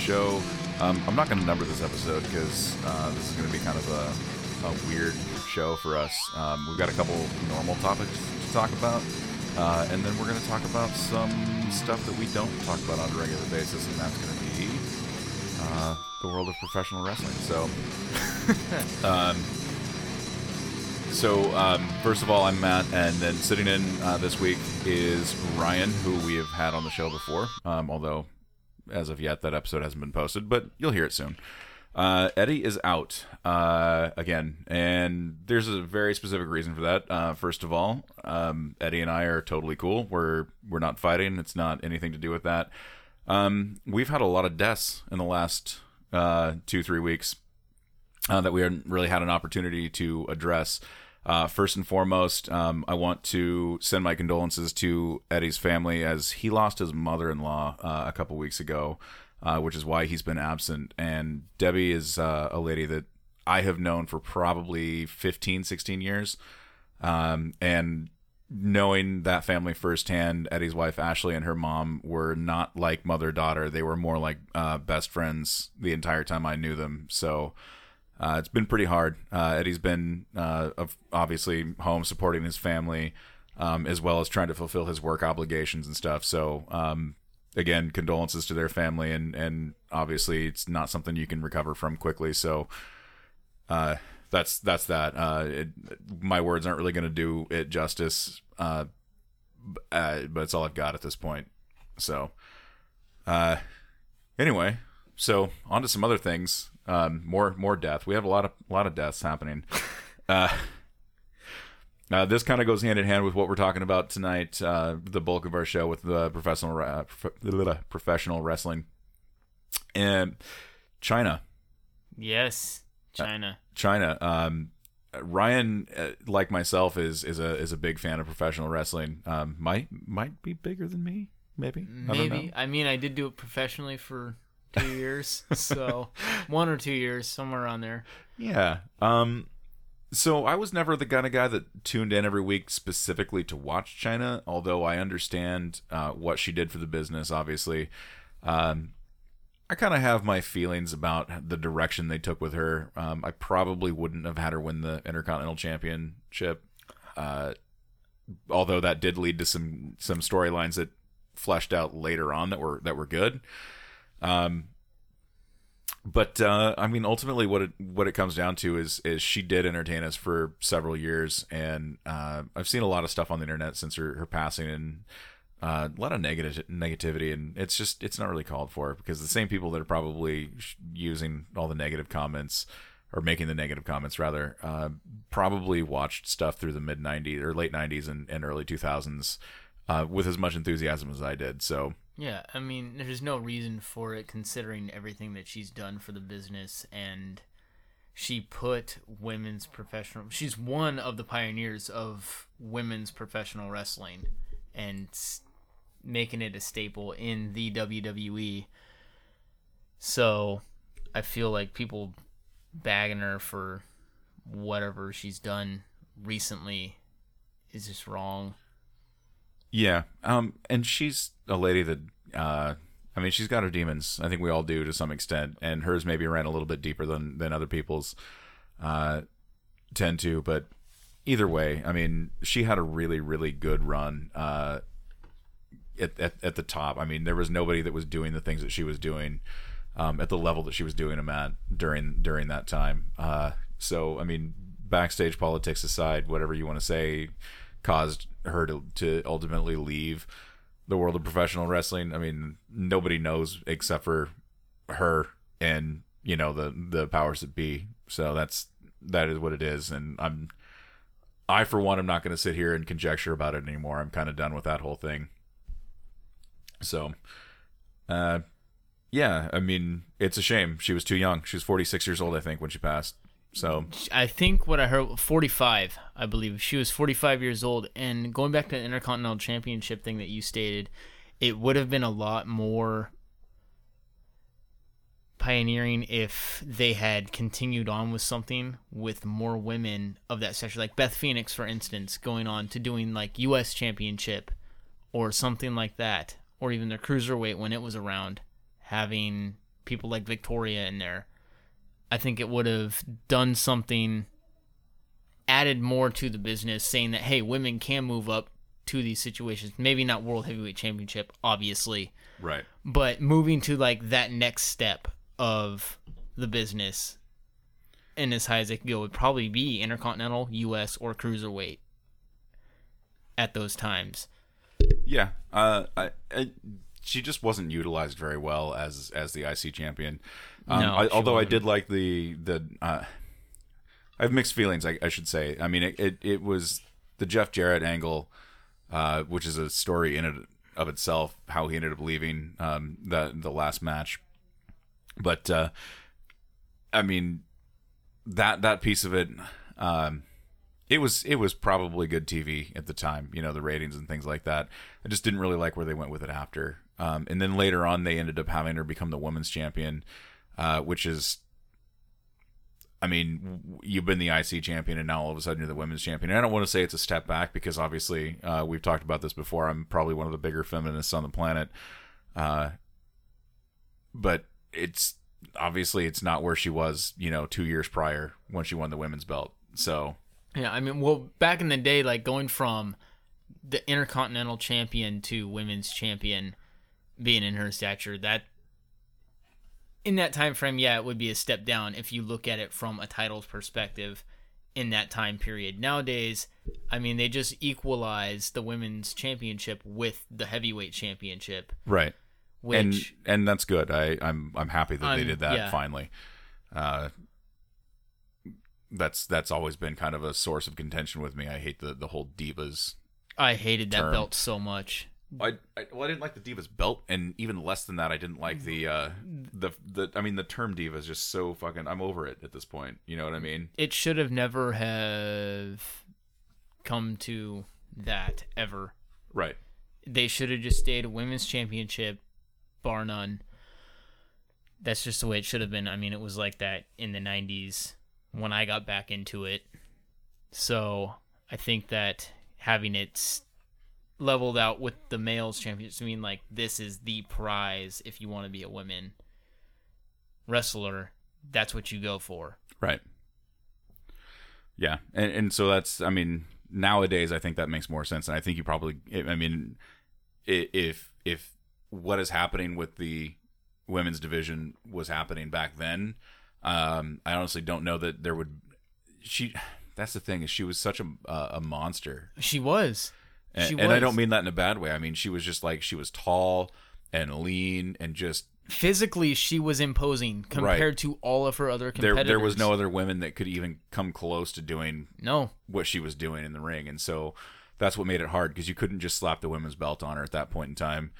show. Um, I'm not going to number this episode because uh, this is going to be kind of a, a weird show for us. Um, we've got a couple normal topics to talk about, uh, and then we're going to talk about some stuff that we don't talk about on a regular basis, and that's going to be uh, the world of professional wrestling. So, um, so um, first of all, I'm Matt, and then sitting in uh, this week is Ryan, who we have had on the show before. Um, although, as of yet, that episode hasn't been posted, but you'll hear it soon. Uh, Eddie is out uh, again, and there's a very specific reason for that. Uh, first of all, um, Eddie and I are totally cool. We're we're not fighting. It's not anything to do with that. Um, we've had a lot of deaths in the last uh, two three weeks uh, that we hadn't really had an opportunity to address. Uh, first and foremost, um, I want to send my condolences to Eddie's family as he lost his mother-in-law uh, a couple weeks ago, uh, which is why he's been absent. And Debbie is uh, a lady that I have known for probably 15, 16 years. Um, and knowing that family firsthand, Eddie's wife Ashley and her mom were not like mother daughter. They were more like uh, best friends the entire time I knew them. So uh, it's been pretty hard. Uh, Eddie's been uh, obviously home supporting his family, um, as well as trying to fulfill his work obligations and stuff. So um, again, condolences to their family, and and obviously it's not something you can recover from quickly. So uh, that's that's that. Uh, it, my words aren't really going to do it justice, uh, but it's all I've got at this point. So anyway, so on to some other things um, more more death. We have a lot of a lot of deaths happening. Uh, uh, this kind of goes hand in hand with what we're talking about tonight. Uh, the bulk of our show with the professional uh, prof- professional wrestling and Chyna. Yes, Chyna. Chyna. Um, Ryan, uh, like myself, is is a is a big fan of professional wrestling. Um, might might be bigger than me, maybe. Maybe. I, I mean, I did do it professionally for two years. so one or two years, somewhere on there. Yeah. Um so I was never the kind of guy that tuned in every week specifically to watch Chyna, although I understand uh, what she did for the business, obviously. Um, I kind of have my feelings about the direction they took with her. Um, I probably wouldn't have had her win the Intercontinental Championship, uh, although that did lead to some some storylines that fleshed out later on that were that were good. Um, but uh, I mean, ultimately, what it what it comes down to is is she did entertain us for several years, and uh, I've seen a lot of stuff on the internet since her, her passing, and uh, a lot of negative negativity, and it's just it's not really called for because the same people that are probably using all the negative comments or making the negative comments rather uh, probably watched stuff through the mid 90s or late 90s and, and early 2000s uh, with as much enthusiasm as I did. So yeah, I mean, there's no reason for it considering everything that she's done for the business and she put women's professional she's one of the pioneers of women's professional wrestling and making it a staple in the WWE. So, I feel like people bagging her for whatever she's done recently is just wrong. Yeah. Um, and she's a lady that, uh, I mean, she's got her demons. I think we all do to some extent, and hers maybe ran a little bit deeper than than other people's uh, tend to. But either way, I mean, she had a really really good run uh, at, at at the top. I mean, there was nobody that was doing the things that she was doing um, at the level that she was doing them at during during that time. Uh, so, I mean, backstage politics aside, whatever you want to say, caused her to, to ultimately leave the world of professional wrestling. I mean, nobody knows except for her and you know the the powers that be. So that's that is what it is, and I'm I for one am not going to sit here and conjecture about it anymore. I'm kind of done with that whole thing. So, uh, yeah, I mean, it's a shame. She was too young. She was 46 years old, I think, when she passed. So I think what I heard 45, I believe. She was 45 years old and going back to the Intercontinental Championship thing that you stated, it would have been a lot more pioneering if they had continued on with something with more women of that section like Beth Phoenix for instance going on to doing like US championship or something like that or even their cruiserweight when it was around having people like Victoria in there. I think it would have done something, added more to the business, saying that hey, women can move up to these situations. Maybe not world heavyweight championship, obviously, Right. but moving to like that next step of the business and as high as it could go would probably be intercontinental, US, or cruiserweight at those times. Yeah. Uh, I, I, she just wasn't utilized very well as as the IC champion. Um, No, I, although I did like the the. Uh, I have mixed feelings. I, I should say. I mean, it, it it was the Jeff Jarrett angle, uh, which is a story in it of itself. How he ended up leaving um, the the last match, but uh, I mean that that piece of it. Um, it was it was probably good TV at the time, you know, the ratings and things like that. I just didn't really like where they went with it after. Um, and then later on, they ended up having her become the women's champion, uh, which is, I mean, you've been the IC champion, and now all of a sudden you're the women's champion. And I don't want to say it's a step back because obviously uh, we've talked about this before. I'm probably one of the bigger feminists on the planet, uh, but it's obviously it's not where she was, you know, two years prior when she won the women's belt. So Yeah, I mean, well, back in the day, like going from the intercontinental champion to women's champion being in her stature, that in that time frame, yeah, it would be a step down if you look at it from a titles perspective in that time period. Nowadays, I mean, they just equalize the women's championship with the heavyweight championship, right. which and and that's good. I I'm I'm happy that they did that yeah. finally. Uh, that's that's always been kind of a source of contention with me. I hate the the whole divas. I hated that belt so much. I, I well, I didn't like the divas belt, and even less than that, I didn't like the uh the the. I mean, the term diva is just so fucking. I'm over it at this point. You know what I mean? it should have never have come to that ever. Right. They should have just stayed a women's championship, bar none. That's just the way it should have been. I mean, it was like that in the '90s when I got back into it. So I think that having it leveled out with the males championships, I mean, like this is the prize if you want to be a women wrestler. That's what you go for. Right. Yeah, and and so that's I mean nowadays I think that makes more sense, and I think you probably I mean if if what is happening with the women's division was happening back then, um, I honestly don't know that there would she. That's the thing is she was such a a monster, She was. And, and I don't mean that in a bad way. I mean she was just like she was tall and lean and just physically she was imposing compared to all of her other there competitors. there was no other women that could even come close to doing no. what she was doing in the ring, and so that's what made it hard because you couldn't just slap the women's belt on her at that point in time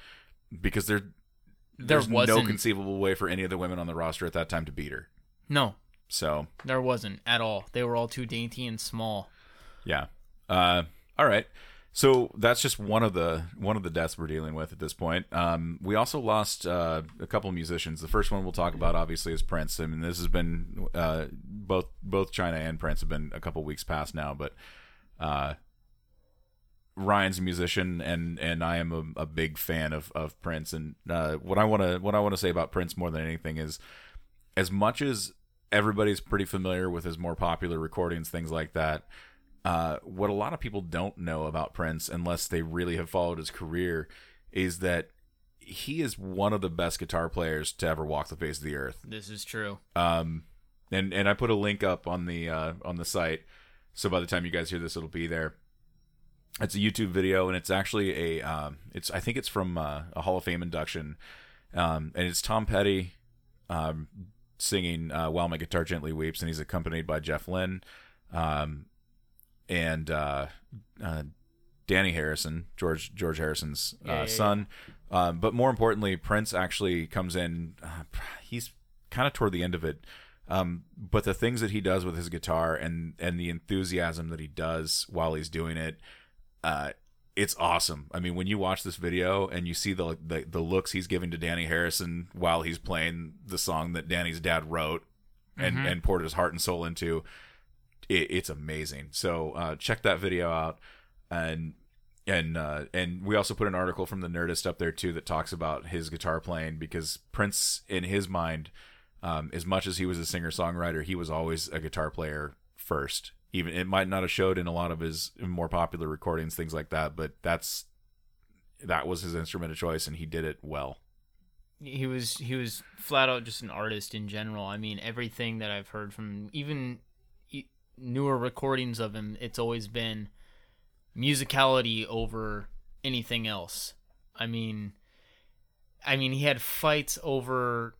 because there There there's no conceivable way for any of the women on the roster at that time to beat her. No, So there wasn't at all. They were all too dainty and small. yeah, uh, all right. So that's just one of the one of the deaths we're dealing with at this point. Um, we also lost uh, a couple musicians. The first one we'll talk about obviously is Prince. I mean, this has been uh, both both Chyna and Prince have been a couple weeks past now, but uh, Ryan's a musician, and and I am a, a big fan of of Prince. And uh, what I want to what I want to say about Prince more than anything is, as much as everybody's pretty familiar with his more popular recordings, things like that. Uh, what a lot of people don't know about Prince, unless they really have followed his career, is that he is one of the best guitar players to ever walk the face of the earth. This is true. Um, and and I put a link up on the uh, on the site, so by the time you guys hear this, it'll be there. It's a YouTube video, and it's actually a um, it's I think it's from uh, a Hall of Fame induction, um, and it's Tom Petty, um, singing uh, "While My Guitar Gently Weeps," and he's accompanied by Jeff Lynne, um, and uh, uh, Dhani Harrison, George George Harrison's uh, Yeah, yeah, yeah. son. Um, but more importantly, Prince actually comes in. Uh, he's kind of toward the end of it. Um, but the things that he does with his guitar and and the enthusiasm that he does while he's doing it, uh, it's awesome. I mean, when you watch this video and you see the, the the looks he's giving to Dhani Harrison while he's playing the song that Dhani's dad wrote and Mhm. and poured his heart and soul into, it, it's amazing. So uh, check that video out. And and uh, and we also put an article from the Nerdist up there too that talks about his guitar playing because Prince, in his mind, um, as much as he was a singer songwriter, he was always a guitar player first. Even it might not have showed in a lot of his more popular recordings, things like that, but that's that was his instrument of choice, and he did it well. he was he was flat out just an artist in general. I mean, everything that I've heard from even newer recordings of him, it's always been musicality over anything else. I mean, I mean, he had fights over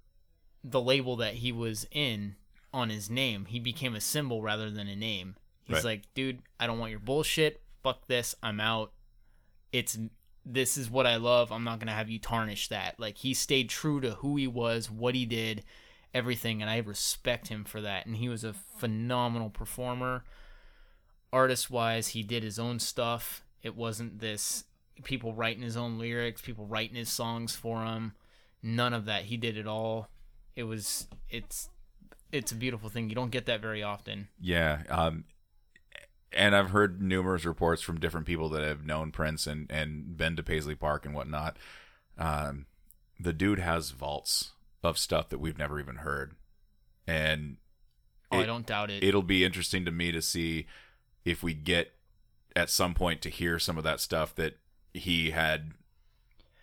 the label that he was in on his name. He became a symbol rather than a name. He's Right. like, dude, I don't want your bullshit. Fuck this. I'm out. It's this is what I love. I'm not gonna have you tarnish that. Like he stayed true to who he was, what he did, everything, and I respect him for that. And he was a phenomenal performer. Artist wise, he did his own stuff. It wasn't this people writing his own lyrics, people writing his songs for him. None of that. He did it all. It was it's it's a beautiful thing. You don't get that very often. Yeah. Um, and I've heard numerous reports from different people that have known Prince and, and been to Paisley Park and whatnot. Um, the dude has vaults of stuff that we've never even heard. And Oh, I don't doubt it. it'll be interesting to me to see if we get at some point to hear some of that stuff that he had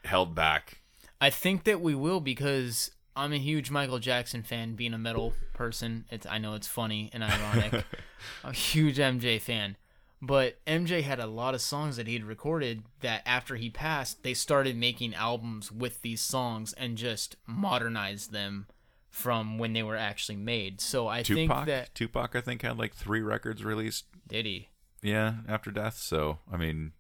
held back. I think that we will because I'm a huge Michael Jackson fan. Being a metal person, it's I know it's funny and ironic. a huge MJ fan, but MJ had a lot of songs that he had recorded that after he passed, they started making albums with these songs and just modernized them from when they were actually made. So I think Tupac, that Tupac, I think had like three records released. did he? Yeah, after death. So I mean,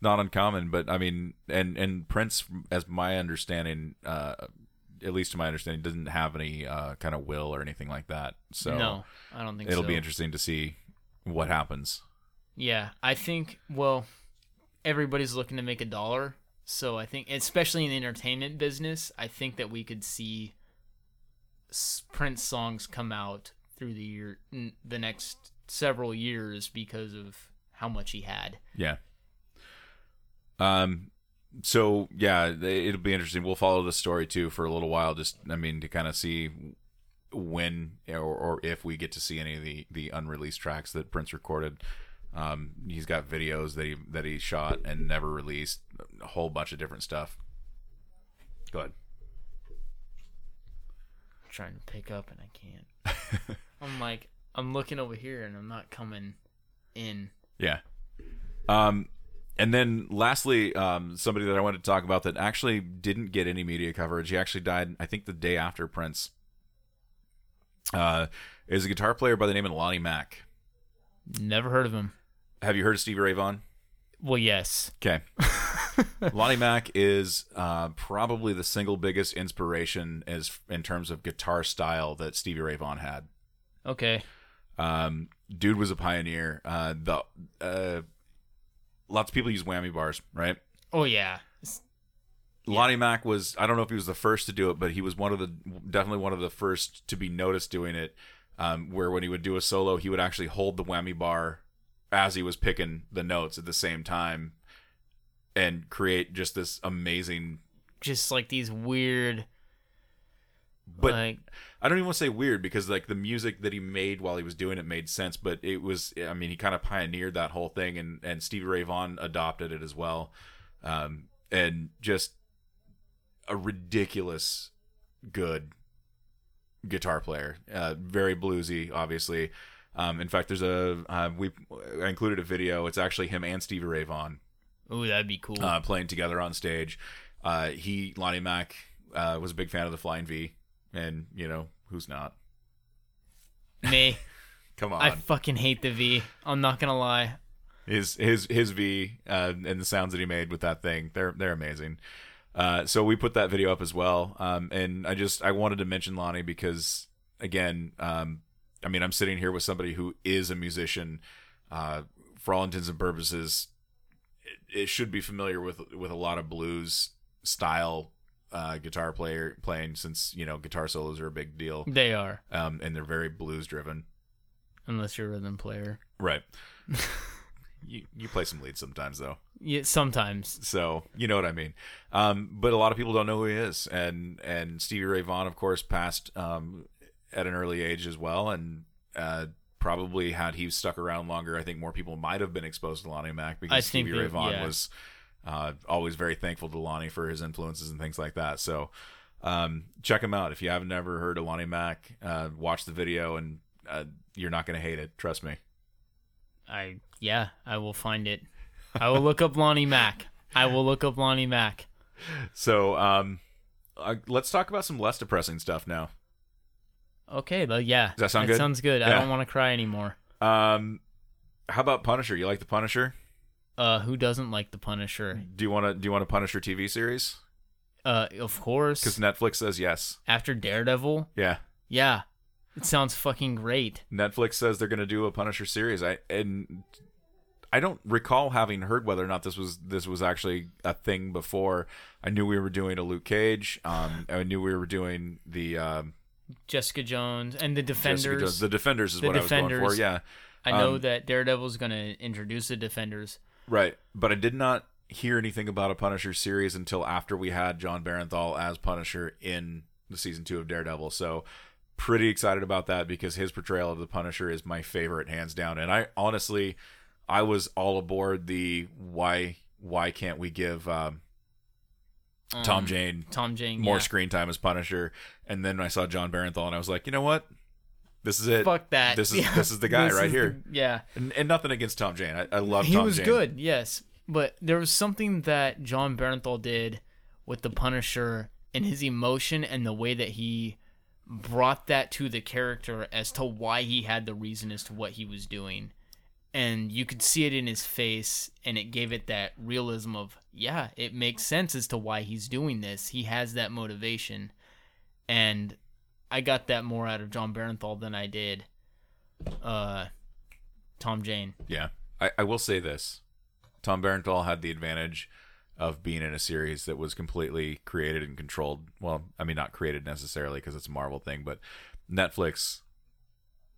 not uncommon, but I mean, and and Prince, as my understanding, uh, at least to my understanding, doesn't have any uh, kind of will or anything like that. So no, I don't think it'll so. be interesting to see what happens. Yeah, I think well, everybody's looking to make a dollar, so I think especially in the entertainment business, I think that we could see Prince songs come out through the year the next several years because of how much he had. Yeah. Um. So yeah, it'll be interesting. We'll follow the story too for a little while. Just I mean to kind of see when or, or if we get to see any of the the unreleased tracks that Prince recorded. Um, he's got videos that he that he shot and never released. A whole bunch of different stuff. Go ahead. I'm trying to pick up and I can't. I'm like I'm looking over here and I'm not coming in. Yeah. Um, and then lastly, um, somebody that I wanted to talk about that actually didn't get any media coverage. He actually died, I think, the day after Prince. Uh, is a guitar player by the name of Lonnie Mack. Never heard of him. Have you heard of Stevie Ray Vaughan? Well, yes. Okay. Lonnie Mack is uh, probably the single biggest inspiration as in terms of guitar style that Stevie Ray Vaughan had. Okay. Um, dude was a pioneer. Uh, the uh, lots of people use whammy bars, right? Oh yeah. Lonnie Mack was I don't know if he was the first to do it, but he was one of the definitely one of the first to be noticed doing it. Um, where when he would do a solo, he would actually hold the whammy bar as he was picking the notes at the same time, and create just this amazing. Just like these weird But like I don't even want to say weird because like the music that he made while he was doing it made sense, but it was I mean he kind of pioneered that whole thing, and and Stevie Ray Vaughan adopted it as well, um, and just a ridiculous good guitar player, uh, very bluesy, obviously. Um, in fact, there's a uh, we I included a video. It's actually him and Stevie Ray Vaughan Ooh, that'd be cool. uh, playing together on stage. Uh, he Lonnie Mack uh, was a big fan of the Flying V, and you know who's not. Me. Come on, I fucking hate the V. I'm not gonna lie. his his his V uh, and the sounds that he made with that thing they're they're amazing. Uh, so we put that video up as well, um, and I just I wanted to mention Lonnie because again, um, I mean I'm sitting here with somebody who is a musician, uh, for all intents and purposes, it, it should be familiar with with a lot of blues style uh, guitar player playing since you know guitar solos are a big deal, They are, um, and they're very blues driven. unless you're a rhythm player. Right. you, you play some leads sometimes though. Yeah, sometimes. So you know what I mean. Um, but a lot of people don't know who he is, and and Stevie Ray Vaughan, of course, passed um, at an early age as well, and uh, probably had he stuck around longer, I think more people might have been exposed to Lonnie Mack because Stevie Ray Vaughan yeah. was uh, always very thankful to Lonnie for his influences and things like that. So um, check him out if you haven't ever heard of Lonnie Mack. Uh, watch the video, and uh, you're not going to hate it. Trust me. I yeah, I will find it. I will look up Lonnie Mack. I will look up Lonnie Mack. So um, uh, let's talk about some less depressing stuff now. Okay, but yeah. Does that sound good? Sounds good. I don't want to cry anymore. Um, how about Punisher? You like the Punisher? Uh, who doesn't like the Punisher? Do you want to do you want a Punisher TV series? Uh, of course. Because Netflix says yes. After Daredevil, Yeah, yeah, it sounds fucking great. Netflix says they're going to do a Punisher series. I and I don't recall having heard whether or not this was this was actually a thing before. I knew we were doing a Luke Cage. Um, I knew we were doing the um, Jessica Jones and the Defenders. Jones. The Defenders is The what I was going for. Yeah, I know um, that Daredevil's gonna introduce the Defenders. Right, but I did not hear anything about a Punisher series until after we had Jon Bernthal as Punisher in the season two of Daredevil. So pretty excited about that because his portrayal of the Punisher is my favorite, hands down. And I honestly, I was all aboard the why why can't we give um, Tom Um, Jane Tom Jane. more yeah. screen time as Punisher? And then I saw Jon Bernthal and I was like, you know what, this is it. Fuck that. This is Yeah. this is the guy This right here. the- yeah. And, and nothing against Tom Jane. I, I love he Tom was Jane. good, yes. But there was something that Jon Bernthal did with the Punisher and his emotion and the way that he brought that to the character as to why he had the reason as to what he was doing. And you could see it in his face, and it gave it that realism of, yeah, it makes sense as to why he's doing this. He has that motivation. And I got that more out of Jon Bernthal than I did uh, Tom Jane. Yeah, I, I will say this: Tom Bernthal had the advantage of being in a series that was completely created and controlled. Well, I mean, not created necessarily because it's a Marvel thing, but Netflix.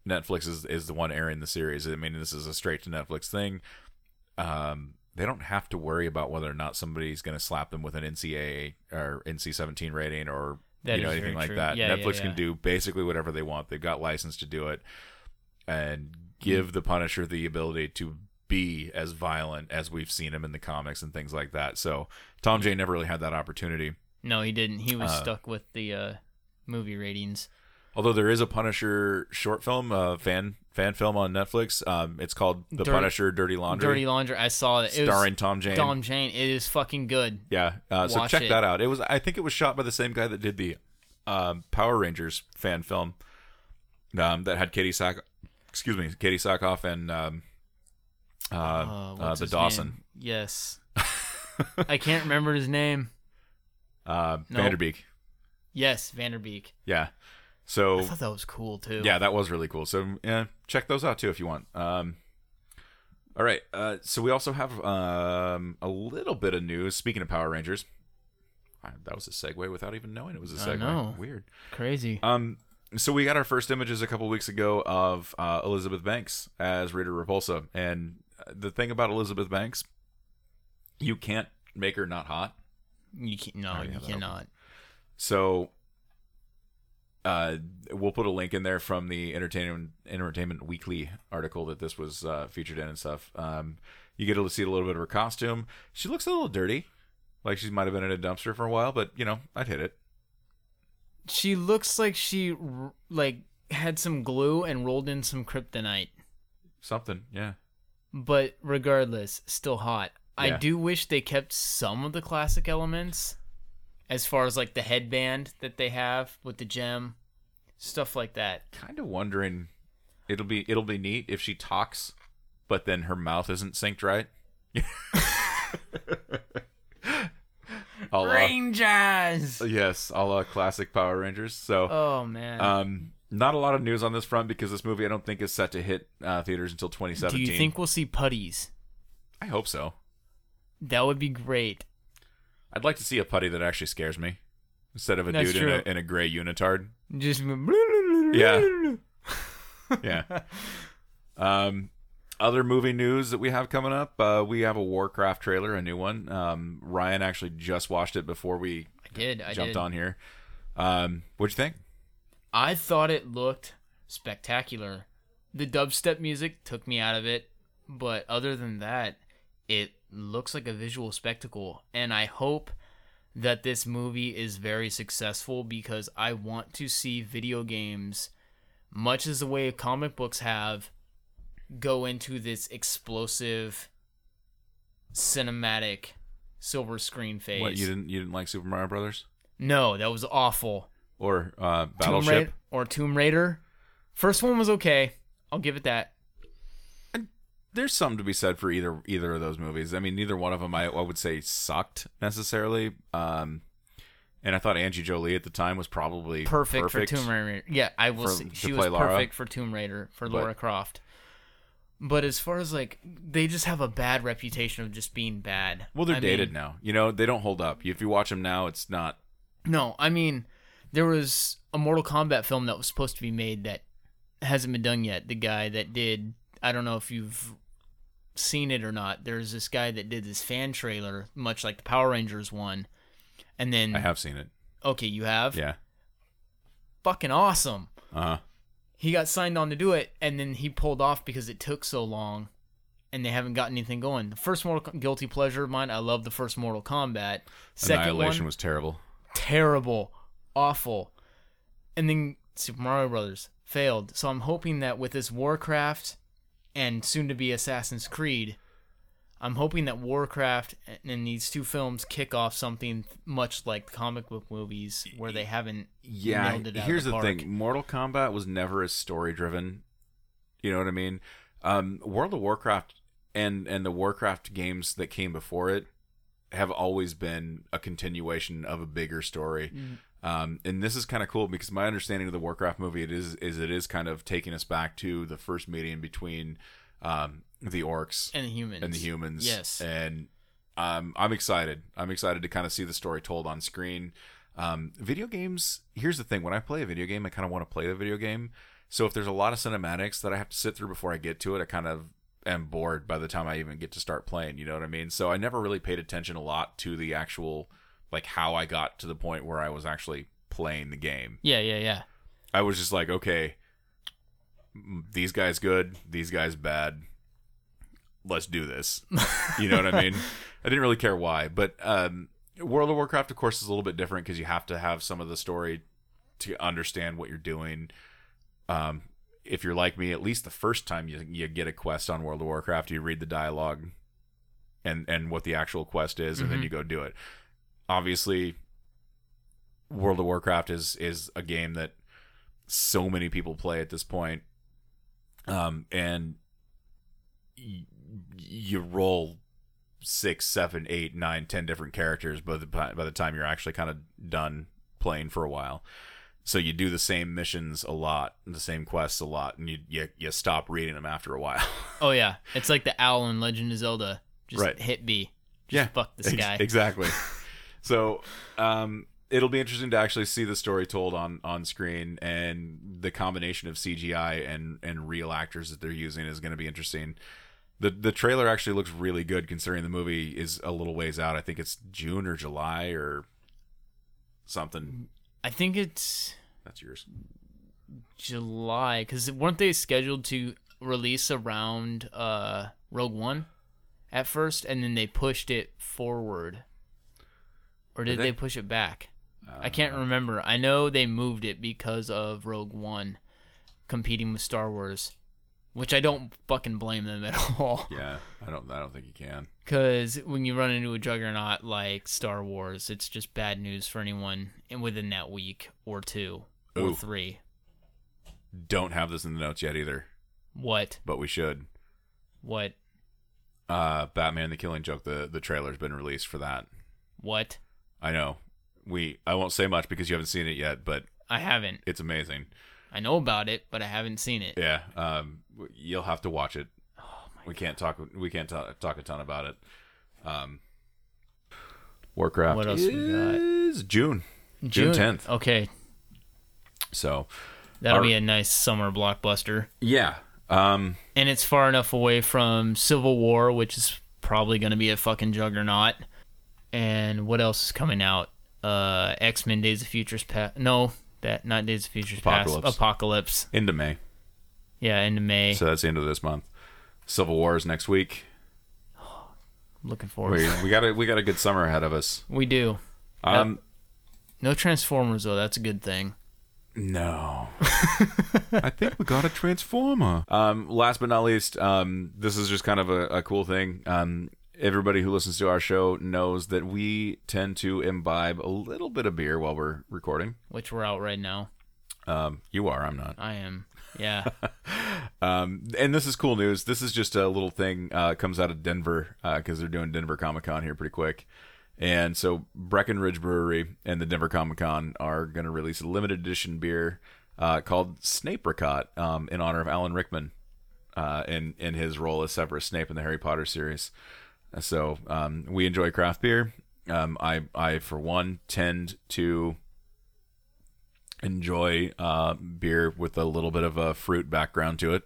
Netflix is is the one airing the series. I mean, this is a straight to Netflix thing. Um, they don't have to worry about whether or not somebody's going to slap them with an NCAA or NC-17 rating or That you know anything like true. that. Yeah, yeah, Netflix yeah. can do basically whatever they want. They've got license to do it, and give the Punisher the ability to be as violent as we've seen him in the comics and things like that. So Tom Jane never really had that opportunity. No, he didn't. He was Uh, stuck with the uh, movie ratings. Although there is a Punisher short film, uh, fan fan film on Netflix. Um, it's called The Dirty- Punisher: Dirty Laundry, Dirty Laundry. I saw it. It starring was Tom Jane. Tom Jane. It is fucking good. Yeah, uh, so check it. that out. It was, I think, it was shot by the same guy that did the um, Power Rangers fan film um, that had Katie Sack, excuse me, Katee Sackhoff and um, uh, Uh, uh, the Dawson, name? Yes. I can't remember his name. uh, Nope. Van Der Beek. Yes, Van Der Beek. Yeah. So I thought that was cool too. yeah, that was really cool. So yeah, check those out too if you want. Um, all right. Uh, so we also have um, a little bit of news. Speaking of Power Rangers, that was a segue without even knowing it was a segue. know. Weird. Crazy. Um, so we got our first images a couple weeks ago of uh, Elizabeth Banks as Rita Repulsa, and the thing about Elizabeth Banks, you can't make her not hot. You can't. no, you cannot. So, uh, we'll put a link in there from the Entertainment Entertainment Weekly article that this was uh, featured in and stuff. Um, you get to see a little bit of her costume. She looks a little dirty, like she might have been in a dumpster for a while, but you know, I'd hit it. She looks like she like had some glue and rolled in some kryptonite. Something, yeah. But regardless, still hot. I do wish they kept some of the classic elements as far as like the headband that they have with the gem, stuff like that. kind of wondering it'll be it'll be neat if she talks but then her mouth isn't synced right a la, Rangers. yes a la classic power rangers so Oh man. um not a lot of news on this front because this movie i don't think is set to hit uh, theaters until 2017. do you think we'll see putties? i hope so That would be great. I'd like to see a putty that actually scares me instead of a That's dude in a, in a gray unitard Just Yeah. yeah. Um, other movie news that we have coming up, uh, we have a Warcraft trailer, a new one. Um, Ryan actually just watched it before we I did. I jumped did. on here. Um, what'd you think? I thought it looked spectacular. The dubstep music took me out of it, but other than that, it looks like a visual spectacle. And I hope that this movie is very successful because I want to see video games, much as the way comic books have, go into this explosive cinematic silver screen phase. What you didn't you didn't like Super Mario Brothers no, that was awful. or uh, Tomb Battleship? Or Tomb Raider. First one was okay. I'll give it that. There's something to be said for either either of those movies. I mean, neither one of them I, I would say sucked necessarily. Um, and I thought Angie Jolie at the time was probably Perfect, for Tomb Raider. Yeah, I will. for- say she was Lara. perfect for Tomb Raider for But- Laura Croft. But as far as like, they just have a bad reputation of just being bad. Well, they're I dated mean- now. You know, they don't hold up. If you watch them now, it's not. No, I mean, there was a Mortal Kombat film that was supposed to be made that hasn't been done yet. The guy that did, I don't know if you've seen it or not. There's this guy that did this fan trailer, much like the Power Rangers one. And then, I have seen it. okay, you have? Yeah. Fucking awesome. Uh huh. he got signed on to do it, and then he pulled off because it took so long, and they haven't got anything going. The first Mortal guilty pleasure of mine, I love the first Mortal Kombat. Second Annihilation one, was terrible. terrible, awful, and then Super Mario Brothers failed. So I'm hoping that with this Warcraft and soon to be Assassin's Creed, I'm hoping that Warcraft and these two films kick off something much like comic book movies where they haven't Yeah. nailed it out of Here's the the, thing: Mortal Kombat was never as story driven. You know what I mean? Um, World of Warcraft and and the Warcraft games that came before it have always been a continuation of a bigger story. Mm. Um, and this is kind of cool because my understanding of the Warcraft movie it is is it is kind of taking us back to the first meeting between um, the orcs and the humans and the humans. Yes. And um, I'm excited. I'm excited to kind of see the story told on screen. Um, video games. Here's the thing: when I play a video game, I kind of want to play the video game. So if there's a lot of cinematics that I have to sit through before I get to it, I kind of am bored by the time I even get to start playing. You know what I mean? So I never really paid attention a lot to the actual, like how I got to the point where I was actually playing the game. Yeah, yeah, yeah. I was just like, okay, these guys good, these guys bad. Let's do this. You know what I mean? I didn't really care why, but um, World of Warcraft, of course, is a little bit different because you have to have some of the story to understand what you're doing. Um, if you're like me, at least the first time you you get a quest on World of Warcraft, you read the dialogue and and what the actual quest is, and then Mhm. you go do it. Obviously, World of Warcraft is is a game that so many people play at this point, um, and y- you roll six, seven, eight, nine, ten different characters by the by the time you're actually kind of done playing for a while. So you do the same missions a lot, the same quests a lot, and you you, you stop reading them after a while. Oh yeah, it's like the owl in Legend of Zelda. Just Right. hit B. Just Yeah. fuck this guy. exactly. so, um, it'll be interesting to actually see the story told on on screen, and the combination of CGI and and real actors that they're using is going to be interesting. the The trailer actually looks really good, considering the movie is a little ways out. I think it's June or July or something. I think it's That's yours. July because weren't they scheduled to release around uh Rogue One at first, and then they pushed it forward, or did Did they? they? push it back? I can't remember. I know they moved it because of Rogue One competing with Star Wars, which I don't fucking blame them at all. Yeah, I don't. I don't think you can. Because when you run into a juggernaut like Star Wars, it's just bad news for anyone in within that week or two or three. Don't have this in the notes yet either, What? but we should. What? Uh, Batman: The Killing Joke. The the trailer's been released for that. What? I know. We I won't say much because you haven't seen it yet, but I haven't. it's amazing. I know about it, but I haven't seen it. Yeah. Um, you'll have to watch it. we can't talk. We can't talk, talk a ton about it. Um, Warcraft. What else we got? is June. June 10th. Okay, So that'll Our- be a nice summer blockbuster. yeah. Um, and it's far enough away from Civil War, which is probably going to be a fucking juggernaut. And what else is coming out? Uh, X Men: Days of Futures Past. No, that not Days of Futures Apocalypse. Past. Apocalypse. into May. Yeah, into May. So that's the end of this month. Civil War is next week. Looking forward. We, we got a we got a good summer ahead of us. We do. Um, No Transformers though. That's a good thing. No. I think we got a transformer. Um, last but not least, um, this is just kind of a, a cool thing. Um, everybody who listens to our show knows that we tend to imbibe a little bit of beer while we're recording. Which we're out right now. Um, you are, I'm not. I am. Yeah. Um, and this is cool news. This is just a little thing. Uh, comes out of Denver because they're doing Denver Comic Con here pretty quick. And so Breckenridge Brewery and the Denver Comic Con are going to release a limited edition beer uh, called Snapericot um, in honor of Alan Rickman uh, in in his role as Severus Snape in the Harry Potter series. So um, we enjoy craft beer. Um, I I for one tend to enjoy uh, beer with a little bit of a fruit background to it.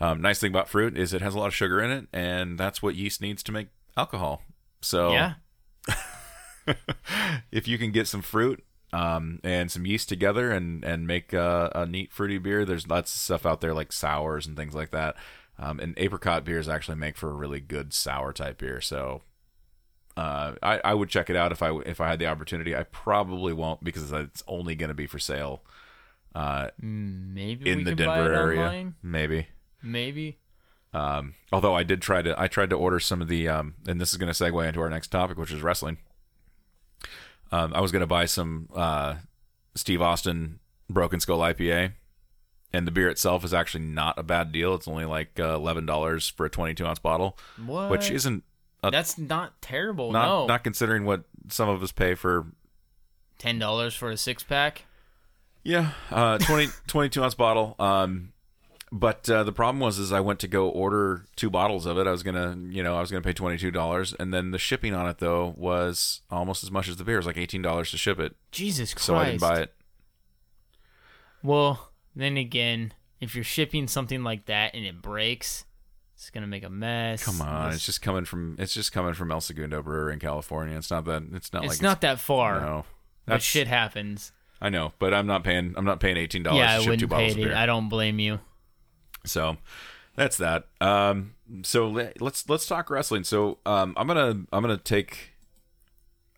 Um, nice thing about fruit is it has a lot of sugar in it, and that's what yeast needs to make alcohol. So yeah. if you can get some fruit um, and some yeast together and and make a, a neat fruity beer, there's lots of stuff out there like sours and things like that. Um, and apricot beers actually make for a really good sour type beer. So uh, I, I would check it out if I if I had the opportunity. I probably won't because it's only going to be for sale uh, Maybe in the Denver area. online. Maybe. Maybe. Um, although I did try to, I tried to order some of the, um, and this is going to segue into our next topic, which is wrestling. Um, I was going to buy some uh, Steve Austin Broken Skull IPA, and the beer itself is actually not a bad deal. It's only like uh, eleven dollars for a twenty-two ounce bottle, What? which isn't a, That's not terrible. not no. not considering what some of us pay for. Ten dollars for a six pack. Yeah, uh, 20, 22 ounce bottle. Um, but uh, the problem was, is I went to go order two bottles of it. I was gonna, you know, I was gonna pay twenty two dollars, and then the shipping on it though was almost as much as the beer. It was like eighteen dollars to ship it, Jesus Christ. so I didn't buy it. Well, then again, if you're shipping something like that and it breaks, it's gonna make a mess. Come on, It's, it's just coming from it's just coming from El Segundo Brewery in California. It's not that it's not it's like not that far. no. but That's shit happens. I know, but I'm not paying. I'm not paying eighteen dollars Yeah, I wouldn't pay it. I don't blame you. So that's that. Um, so le- let's let's talk wrestling. So um, I'm gonna I'm gonna take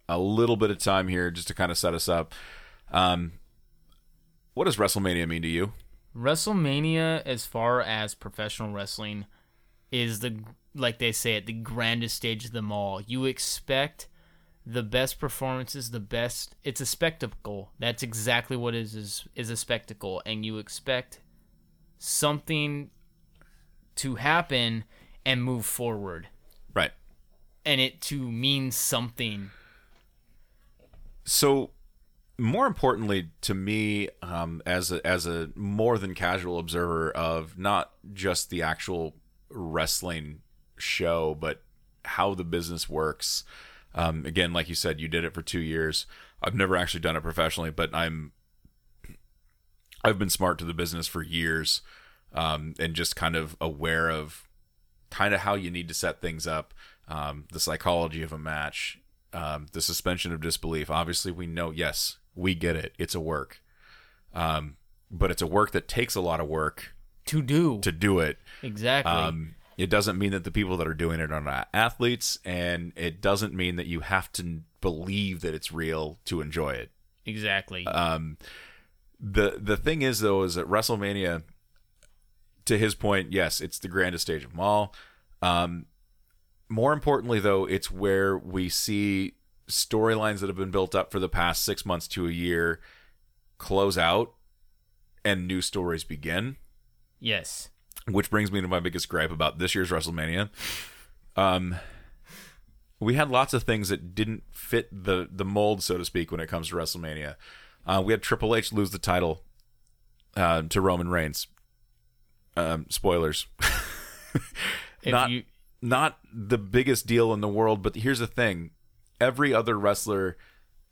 a little bit of time here just to kind of set us up. Um, what does WrestleMania mean to you? WrestleMania, as far as professional wrestling, is the like they say it the grandest stage of them all. You expect the best performances, the best. It's a spectacle. That's exactly what it is is, is a spectacle, and you expect something to happen and move forward, Right. and it to mean something. So more importantly to me um, as a, as a more than casual observer of not just the actual wrestling show but how the business works um, again like you said you did it for two years i've never actually done it professionally but i'm i've been smart to the business for years um, and just kind of aware of kind of how you need to set things up um, the psychology of a match um, the suspension of disbelief. Obviously, we know, yes, we get it. It's a work. Um, but it's a work that takes a lot of work To do to do it. exactly. Um, it doesn't mean that the people that are doing it are not athletes, and it doesn't mean that you have to believe that it's real to enjoy it. exactly. Um, the the thing is though is that WrestleMania, to his point, yes, it's the grandest stage of them all. Um, more importantly, though, it's where we see storylines that have been built up for the past six months to a year close out and new stories begin. yes. Which brings me to my biggest gripe about this year's WrestleMania. Um, we had lots of things that didn't fit the the mold, so to speak, when it comes to WrestleMania. Uh, we had Triple H lose the title uh, to Roman Reigns. Um, spoilers. Not- you Not the biggest deal in the world, but here's the thing: every other wrestler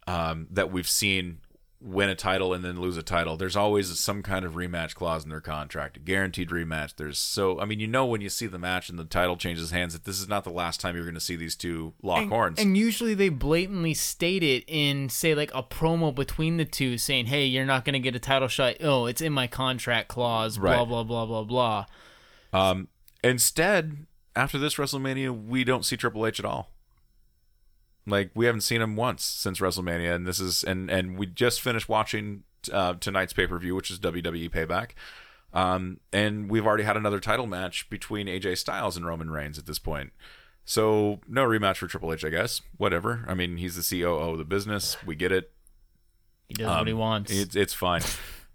um, that we've seen win a title and then lose a title, there's always some kind of rematch clause in their contract, a guaranteed rematch. There's so I mean, you know when you see the match and the title changes hands that this is not the last time you're going to see these two lock and, horns. And usually they blatantly state it in say like a promo between the two saying, "Hey, you're not going to get a title shot. Oh, it's in my contract clause, blah Right. blah blah blah blah." Um, instead, after this WrestleMania, we don't see Triple H at all. Like we haven't seen him once since WrestleMania, and this is and and we just finished watching uh, tonight's pay per view, which is WWE Payback. Um, and we've already had another title match between AJ Styles and Roman Reigns at this point. So no rematch for Triple H, I guess. Whatever. I mean, he's the COO of the business. We get it. He does what he Um, wants. It's it's fine.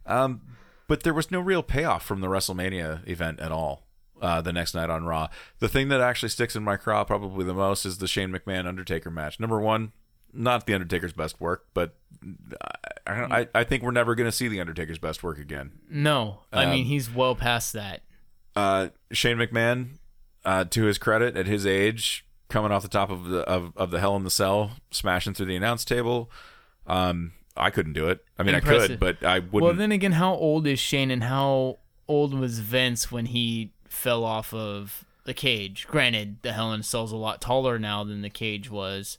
um, but there was no real payoff from the WrestleMania event at all. Uh, the next night on Raw, the thing that actually sticks in my craw probably the most is the Shane McMahon Undertaker match. Number one, not the Undertaker's best work, but I I, I think we're never going to see the Undertaker's best work again. no, I um, mean he's well past that. Uh, Shane McMahon, uh, to his credit, at his age, coming off the top of the of, of the Hell in the Cell, smashing through the announce table. Um, I couldn't do it. I mean, I could, but I wouldn't. Well, then again, how old is Shane and how old was Vince when he fell off of the cage? Granted, the Hell in a Cell's a lot taller now than the cage was.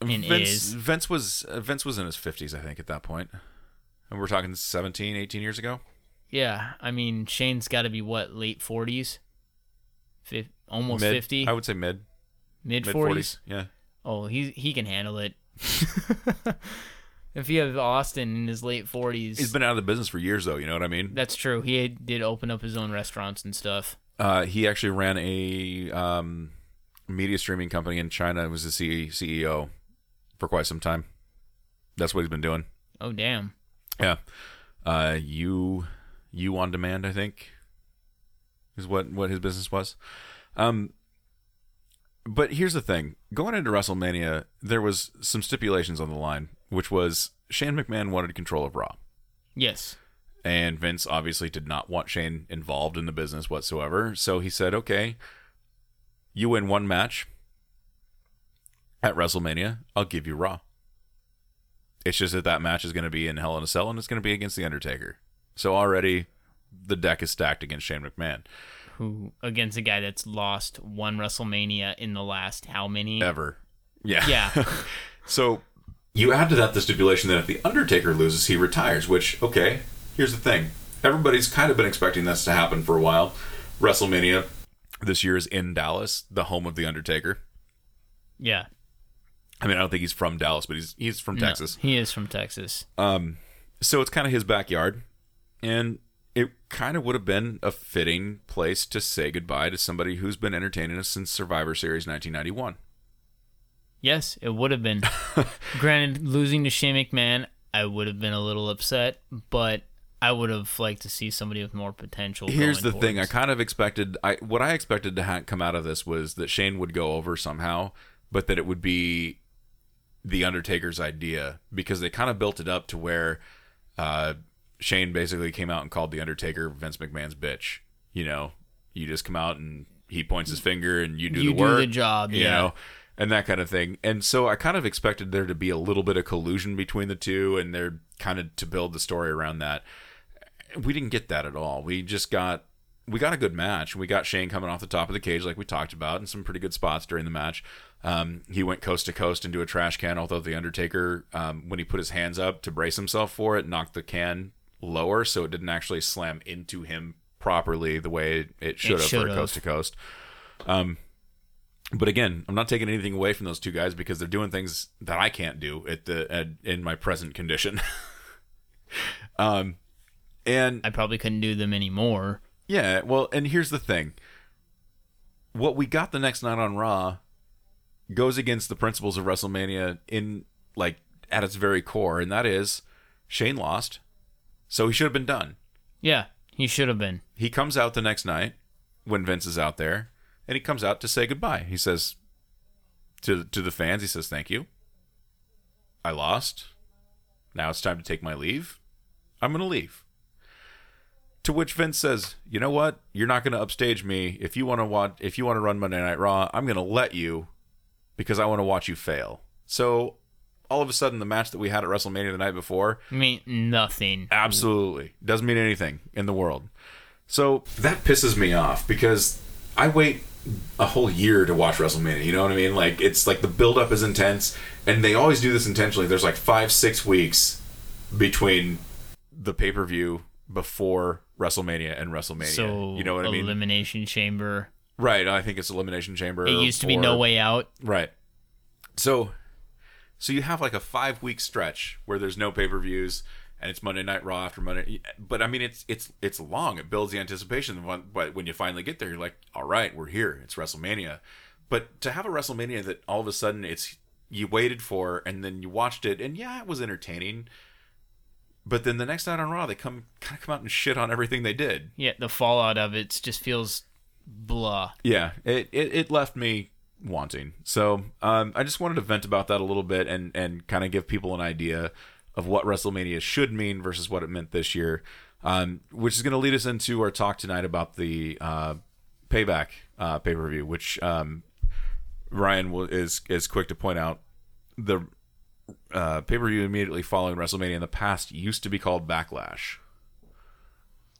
and Vince, is. Vince was uh, Vince was in his 50s, I think, at that point. And we're talking 17, 18 years ago. Yeah, I mean Shane's got to be what late forties, Fif- almost mid, fifty, I would say mid mid mid forties. 40s. Yeah. Oh, he he can handle it. if you have Austin in his late forties, He's been out of the business for years, though. You know what I mean? that's true. He did open up his own restaurants and stuff. Uh, he actually ran a um, media streaming company in China. and Was the C- CEO for quite some time. That's what he's been doing. Oh damn. Yeah. Uh, you you on demand, I think, is what what his business was. Um, but here's the thing: going into WrestleMania, there was some stipulations on the line, which was Shane McMahon wanted control of Raw, Yes. and Vince obviously did not want Shane involved in the business whatsoever. So he said, "Okay, you win one match at WrestleMania, I'll give you Raw." It's just that that match is going to be in Hell in a Cell, and it's going to be against the Undertaker. So already, the deck is stacked against Shane McMahon. Who against a guy that's lost one WrestleMania in the last how many? Ever, yeah, Yeah. So you add to that the stipulation that if the Undertaker loses, he retires. Which, okay, here's the thing: everybody's kind of been expecting this to happen for a while. WrestleMania this year is in Dallas, the home of the Undertaker. yeah. I mean, I don't think he's from Dallas, but he's he's from No, Texas. he is from Texas. Um, so it's kind of his backyard, and it kind of would have been a fitting place to say goodbye to somebody who's been entertaining us since Survivor Series 1991. Yes, it would have been. Granted, losing to Shane McMahon, I would have been a little upset, but I would have liked to see somebody with more potential. Here's the going thing: I kind of expected. I what I expected to ha- come out of this was that Shane would go over somehow, but that it would be the Undertaker's idea because they kind of built it up to where uh, Shane basically came out and called the Undertaker Vince McMahon's bitch. You know, you just come out and he points his finger and you do You the do work, the job, you yeah. know, and that kind of thing. And so I kind of expected there to be a little bit of collusion between the two, and they're kind of to build the story around that we didn't get that at all. We just got we got a good match. We got Shane coming off the top of the cage like we talked about, and some pretty good spots during the match. Um, he went coast to coast into a trash can, although the Undertaker, um, when he put his hands up to brace himself for it, knocked the can lower, so it didn't actually slam into him properly the way it should have for a coast to coast. Um, but again, I'm not taking anything away from those two guys because they're doing things that I can't do at the at, in my present condition. um, and I probably couldn't do them anymore. yeah, well, and here's the thing. What we got the next night on Raw goes against the principles of WrestleMania in like at its very core, and that is Shane lost, so he should have been done. Yeah, he should have been. He comes out the next night when Vince is out there, and he comes out to say goodbye. He says to to the fans, he says, "Thank you. I lost. Now it's time to take my leave. I'm going to leave." To which Vince says, "You know what? You're not going to upstage me. If you want to watch, if you want to run Monday Night Raw, I'm going to let you because I want to watch you fail." So all of a sudden the match that we had at WrestleMania the night before I mean, nothing. Absolutely. Doesn't mean anything in the world. So that pisses me off because I wait a whole year to watch WrestleMania. You know what I mean? Like it's like the buildup is intense and they always do this intentionally. There's like five, six weeks between the pay per view before WrestleMania and WrestleMania. So you know what I mean? Elimination Chamber. Right. I think it's Elimination Chamber. It used to be or- No Way Out. Right. So so you have like a 5 week stretch where there's no pay-per-views and it's Monday Night Raw after Monday but I mean it's it's it's long. It builds the anticipation but when you finally get there you're like, "All right, we're here. It's WrestleMania." But to have a WrestleMania that all of a sudden it's you waited for and then you watched it and yeah, it was entertaining. But then the next night on Raw, they come kind of come out and shit on everything they did. Yeah, the fallout of it just feels blah. yeah it, it, it left me wanting so um, i just wanted to vent about that a little bit and and kind of give people an idea of what wrestlemania should mean versus what it meant this year um, which is going to lead us into our talk tonight about the uh, payback uh, pay-per-view which um, ryan will, is is quick to point out. The uh, pay-per-view immediately following wrestlemania in the past used to be called backlash.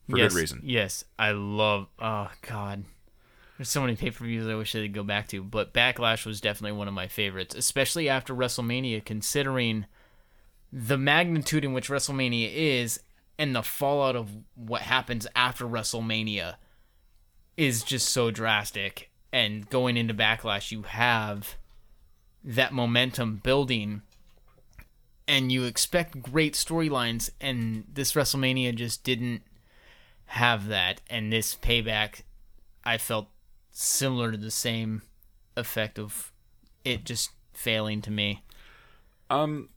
For yes, good reason. Yes, I love. Oh God, there's so many pay per views I wish I could go back to, but Backlash was definitely one of my favorites, especially after WrestleMania, considering the magnitude in which WrestleMania is and the fallout of what happens after WrestleMania is just so drastic. And going into Backlash, you have that momentum building and you expect great storylines and this WrestleMania just didn't have that and this payback I felt similar to the same effect of it just failing to me. Um,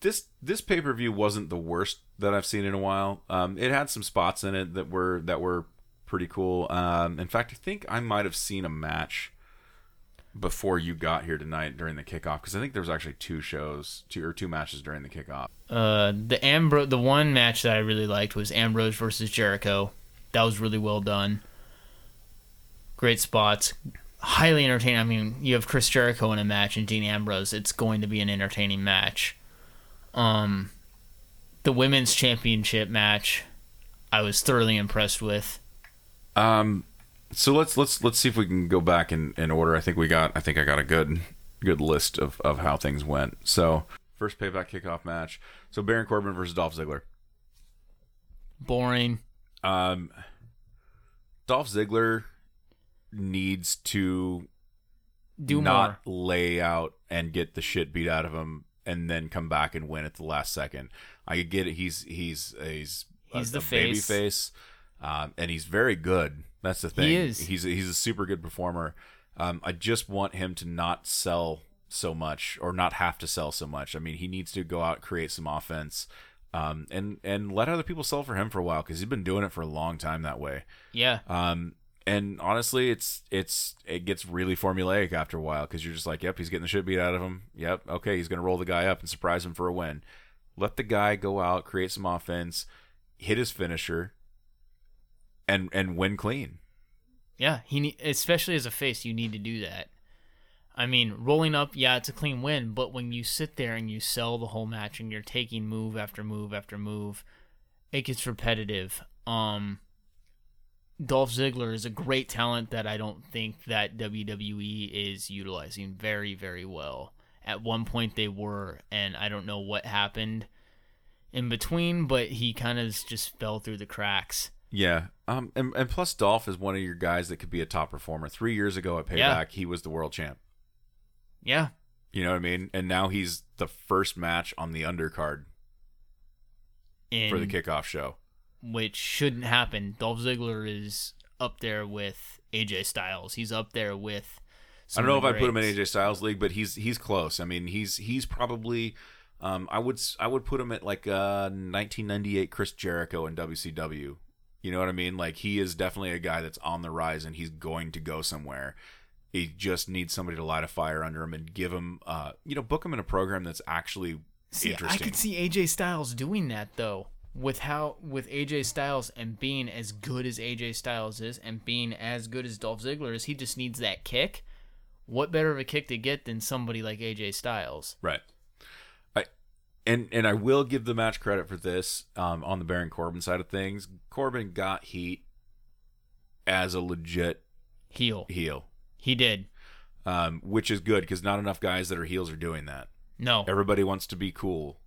this this pay per view wasn't the worst that I've seen in a while. Um, it had some spots in it that were that were pretty cool. Um, in fact, I think I might have seen a match before you got here tonight during the kickoff because I think there was actually two shows, two or two matches during the kickoff. Uh the Ambro the one match that I really liked was Ambrose versus Jericho. That was really well done. Great spots. Highly entertaining. I mean, you have Chris Jericho in a match and Dean Ambrose. It's going to be an entertaining match. Um the women's championship match I was thoroughly impressed with. Um, so let's let's let's see if we can go back in, in order. I think we got I think I got a good good list of, of how things went. So first payback kickoff match. So Baron Corbin versus Dolph Ziggler. Boring. Um, Dolph Ziggler needs to Do not more. lay out and get the shit beat out of him, and then come back and win at the last second. I get it. He's he's he's He's a, the a baby face. face, um, and he's very good. That's the thing. He is. He's a, he's a super good performer. Um, I just want him to not sell so much or not have to sell so much. I mean, he needs to go out create some offense. Um, and and let other people sell for him for a while because he's been doing it for a long time that way. Yeah. Um, and honestly, it's it's it gets really formulaic after a while because you're just like, yep, he's getting the shit beat out of him. Yep, okay, he's gonna roll the guy up and surprise him for a win. Let the guy go out, create some offense, hit his finisher, and and win clean. Yeah, he need, especially as a face, you need to do that. I mean, rolling up, yeah, it's a clean win, but when you sit there and you sell the whole match and you're taking move after move after move, it gets repetitive. Um Dolph Ziggler is a great talent that I don't think that WWE is utilizing very very well. At one point they were, and I don't know what happened in between, but he kind of just fell through the cracks. Yeah. Um. And, and plus, Dolph is one of your guys that could be a top performer. Three years ago at Payback, Yeah. he was the world champ. Yeah, You know what I mean? And now he's the first match on the undercard in for the kickoff show. Which shouldn't happen. Dolph Ziggler is up there with AJ Styles. He's up there with. I don't know if I put him in. AJ Styles league, but he's he's close. I mean, he's he's probably um, I would I would put him at like uh 1998 Chris Jericho in WCW. You know what I mean? Like he is definitely a guy that's on the rise and he's going to go somewhere. He just needs somebody to light a fire under him and give him uh you know book him in a program that's actually See, I could see AJ Styles doing that though. With how with AJ Styles and being as good as AJ Styles is and being as good as Dolph Ziggler is, he just needs that kick. What better of a kick to get than somebody like AJ Styles? Right. and and I will give the match credit for this um, on the Baron Corbin side of things. Corbin got heat as a legit Heel. heel, He did. um, which is good because not enough guys that are heels are doing that. No. Everybody wants to be cool.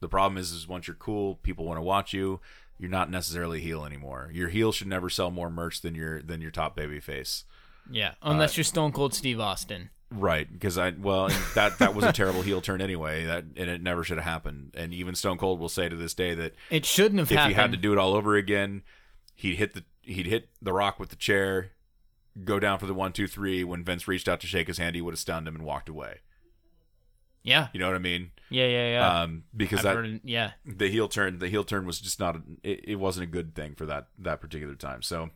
The problem is, is once you're cool, people want to watch you. You're not necessarily heel anymore. Your heel should never sell more merch than your than your top baby face. Yeah. Uh, Unless you're Stone Cold Steve Austin. Right, because I well that that was a terrible heel turn anyway. That and it never should have happened. And even Stone Cold will say to this day that It shouldn't have if happened. he had to do it all over again, he'd hit the he'd hit the Rock with the chair, go down for the one two three. When Vince reached out to shake his hand, he would have stunned him and walked away. yeah. You know what I mean? Yeah. Yeah. Yeah. Um, because I've that heard yeah. the heel turn the heel turn was just not a, it, it wasn't a good thing for that that particular time. So.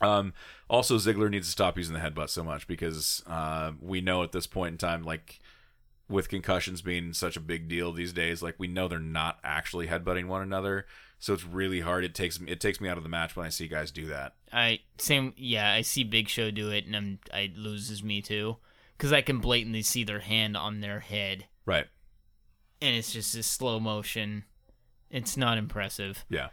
Um, also, Ziggler needs to stop using the headbutt so much because uh, we know at this point in time, like with concussions being such a big deal these days, like we know they're not actually headbutting one another. So it's really hard. It takes it takes me out of the match when I see guys do that. I same. Yeah. I see Big Show do it, and I'm, it loses me too, because I can blatantly see their hand on their head, Right. and it's just a slow motion. It's not impressive. Yeah.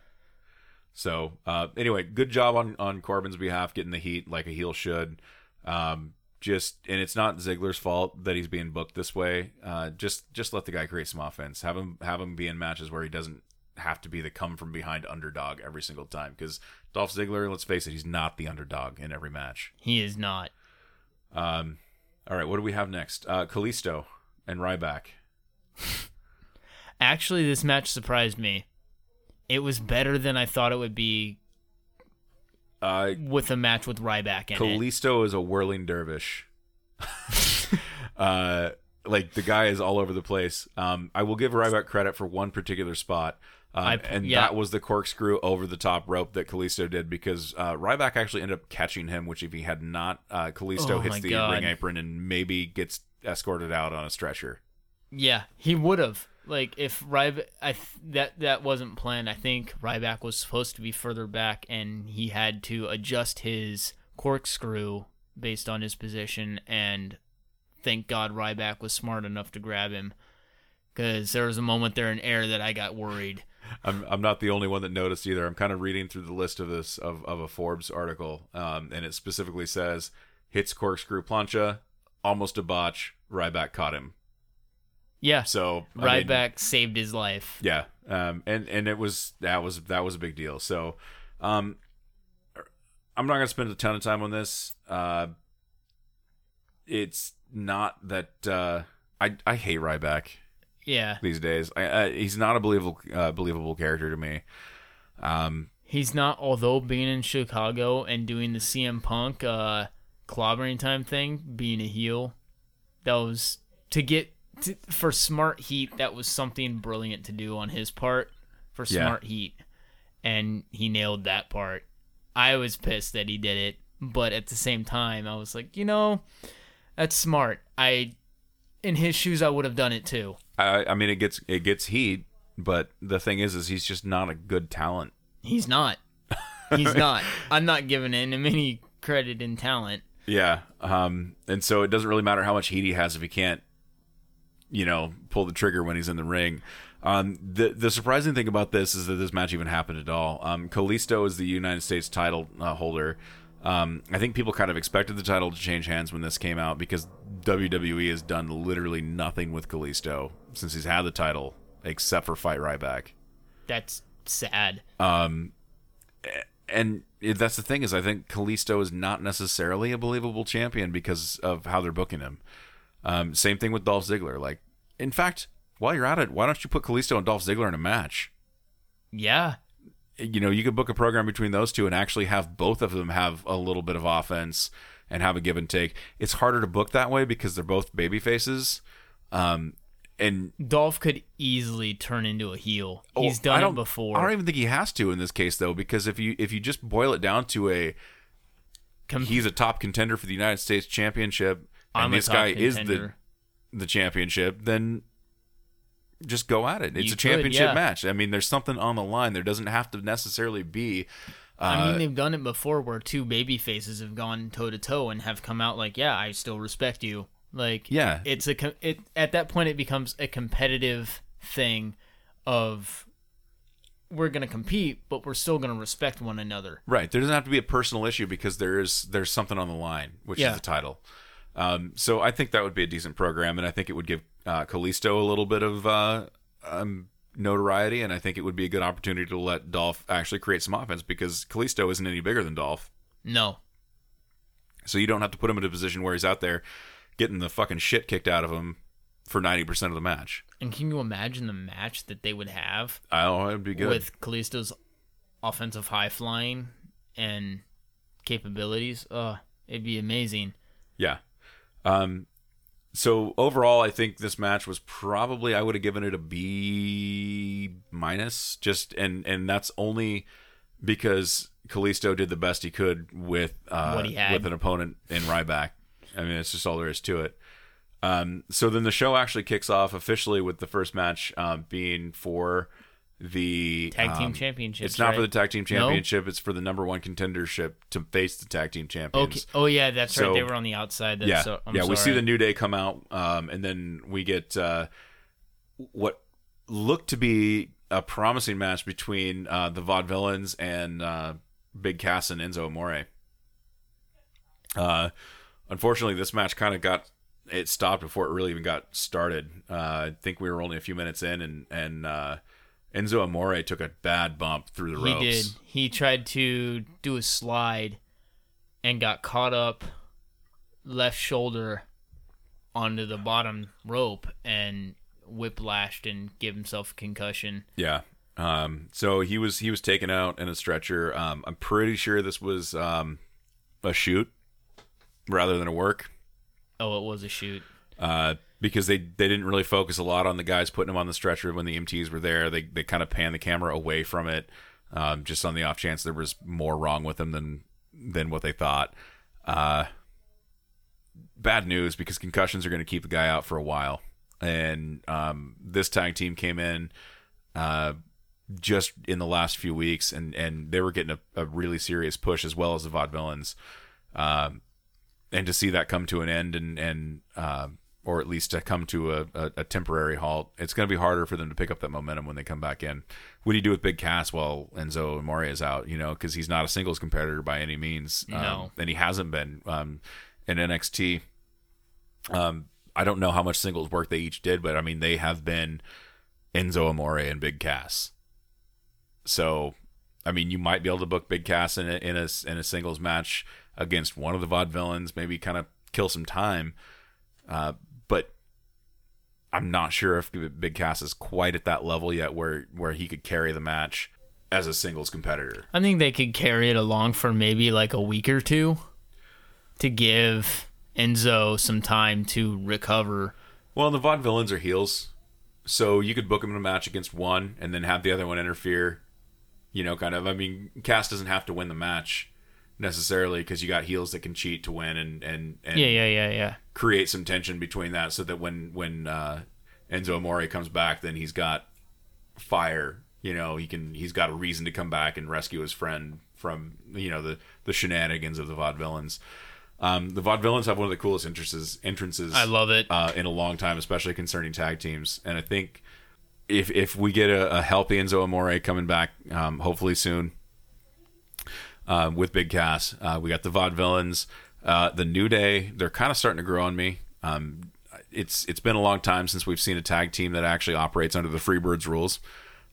So uh, anyway, good job on on Corbin's behalf, getting the heat like a heel should. Um, just and it's not Ziggler's fault that he's being booked this way. Uh, just just let the guy create some offense. Have him have him be in matches where he doesn't have to be the come from behind underdog every single time. Because Dolph Ziggler, let's face it, he's not the underdog in every match. He is not. Um, all right, what do we have next? Uh, Kalisto and Ryback. Actually, this match surprised me. It was better than I thought it would be Uh, with a match with Ryback in it. Kalisto is a whirling dervish. uh, like the guy is all over the place. Um, I will give Ryback credit for one particular spot. Um, I- and yeah. that was the corkscrew over the top rope that Kalisto did because uh, Ryback actually ended up catching him, which if he had not, uh, Kalisto Oh hits the God. ring apron and maybe gets escorted out on a stretcher. Yeah, he would have. Like if Ryback, I th- that that wasn't planned. I think Ryback was supposed to be further back, and he had to adjust his corkscrew based on his position. And thank God Ryback was smart enough to grab him, because there was a moment there in air that I got worried. I'm I'm not the only one that noticed either. I'm kind of reading through the list of this of, of a Forbes article, um, and it specifically says hits corkscrew plancha, almost a botch. Ryback caught him. Yeah, So I mean, Ryback saved his life. yeah, um, and and it was that was that was a big deal. So, um, I'm not gonna spend a ton of time on this. Uh, it's not that uh, I I hate Ryback Yeah, these days. I, I, he's not a believable uh, believable character to me. Um, he's not. Although being in Chicago and doing the CM Punk uh, clobbering time thing, being a heel, that was to get to, for smart heat. That was something brilliant to do on his part for Yeah. smart heat, and he nailed that part. I was pissed that he did it, but at the same time, I was like, you know, that's smart. I, in his shoes, I would have done it too. I, I mean, it gets it gets heat, but the thing is, is he's just not a good talent. He's not. He's not. I'm not giving him any credit in talent. Yeah, um, and so it doesn't really matter how much heat he has if he can't, you know, pull the trigger when he's in the ring. Um, the the surprising thing about this is that this match even happened at all. Um, Kalisto is the United States title uh, holder. Um, I think people kind of expected the title to change hands when this came out because WWE has done literally nothing with Kalisto since he's had the title except for fight Ryback. That's sad. Um, and that's the thing is I think Kalisto is not necessarily a believable champion because of how they're booking him. Um, same thing with Dolph Ziggler. Like, in fact, while you're at it, why don't you put Kalisto and Dolph Ziggler in a match? Yeah. You know, you could book a program between those two and actually have both of them have a little bit of offense and have a give and take. It's harder to book that way because they're both baby faces. Um, and Dolph could easily turn into a heel. He's Oh, I done it before. I don't even think he has to in this case though, because if you if you just boil it down to a Com- he's a top contender for the United States Championship, and I'm this guy is the the championship, then just go at it. It's You a could, championship yeah. match. I mean, there's something on the line. There doesn't have to necessarily be. Uh, I mean, they've done it before where two baby faces have gone toe to toe and have come out like, "Yeah, I still respect you." Like, Yeah. it's a it at that point it becomes a competitive thing of we're going to compete, but we're still going to respect one another. Right. There doesn't have to be a personal issue because there is there's something on the line, which Yeah. is the title. Um, so I think that would be a decent program, and I think it would give uh, Kalisto a little bit of uh, um, notoriety, and I think it would be a good opportunity to let Dolph actually create some offense because Kalisto isn't any bigger than Dolph, No. so you don't have to put him in a position where he's out there getting the fucking shit kicked out of him for ninety percent of the match. And can you imagine the match that they would have Oh, it'd be good. with Kalisto's offensive high flying and capabilities? Uh, it'd be amazing. Yeah. Um, so overall, I think this match was probably I would have given it a B minus. Just and and that's only because Kalisto did the best he could with uh, he with an opponent in Ryback. I mean, it's just all there is to it. Um, so then the show actually kicks off officially with the first match um, being for the Tag team um, championships. It's not for the tag team No? championship. It's for the number one contendership to face the tag team champions. Okay. Oh yeah, that's So- right. They were on the outside. That's yeah, so, I'm yeah. We see the New Day come out, um, and then we get uh, what looked to be a promising match between uh, the Vaudevillains and uh, Big Cass and Enzo Amore. Uh, unfortunately, this match kind of got it stopped before it really even got started. Uh, I think we were only a few minutes in, and and uh, Enzo Amore took a bad bump through the He ropes. He did. He tried to do a slide and got caught up left shoulder onto the bottom rope and whiplashed and gave himself a concussion. Yeah. Um, so he was he was taken out in a stretcher. Um, I'm pretty sure this was um, a shoot rather than a work Oh, it was a shoot. uh, because they they didn't really focus a lot on the guys putting him on the stretcher when the MTs were there. They they kind of panned the camera away from it, um, just on the off chance there was more wrong with him than than what they thought. Uh, bad news because concussions are going to keep the guy out for a while, and um, this tag team came in. Uh, just in the last few weeks, and and they were getting a, a really serious push as well as the Vaudevillains, um, and to see that come to an end and and um, or at least to come to a, a, a temporary halt, it's going to be harder for them to pick up that momentum when they come back in. What do you do with Big Cass while Enzo and Amore is out? You know, because he's not a singles competitor by any means, um, No. and he hasn't been um, in NXT. Um, I don't know how much singles work they each did, but I mean they have been Enzo Amore and Big Cass. So, I mean, you might be able to book Big Cass in a in a, in a singles match against one of the Vaudevillains, maybe kind of kill some time. Uh, I'm not sure if Big Cass is quite at that level yet, where where he could carry the match as a singles competitor. I think they could carry it along for maybe like a week or two to give Enzo some time to recover. Well, the Vaudevillains are heels, so you could book him in a match against one and then have the other one interfere. You know, kind of. I mean, Cass doesn't have to win the match necessarily because you got heels that can cheat to win and and and Yeah, yeah, yeah, yeah. create some tension between that, so that when when uh, Enzo Amore comes back, then he's got fire. You know, he can he's got a reason to come back and rescue his friend from you know the the shenanigans of the Vaudevillains. Um, the Vaudevillains have one of the coolest entrances entrances I love it. uh, in a long time, especially concerning tag teams. And I think if if we get a, a healthy Enzo Amore coming back, um, hopefully soon, uh, with Big Cass, uh, we got the Vaudevillains, uh, the New Day. They're kind of starting to grow on me. Um, it's it's been a long time since we've seen a tag team that actually operates under the Freebirds rules.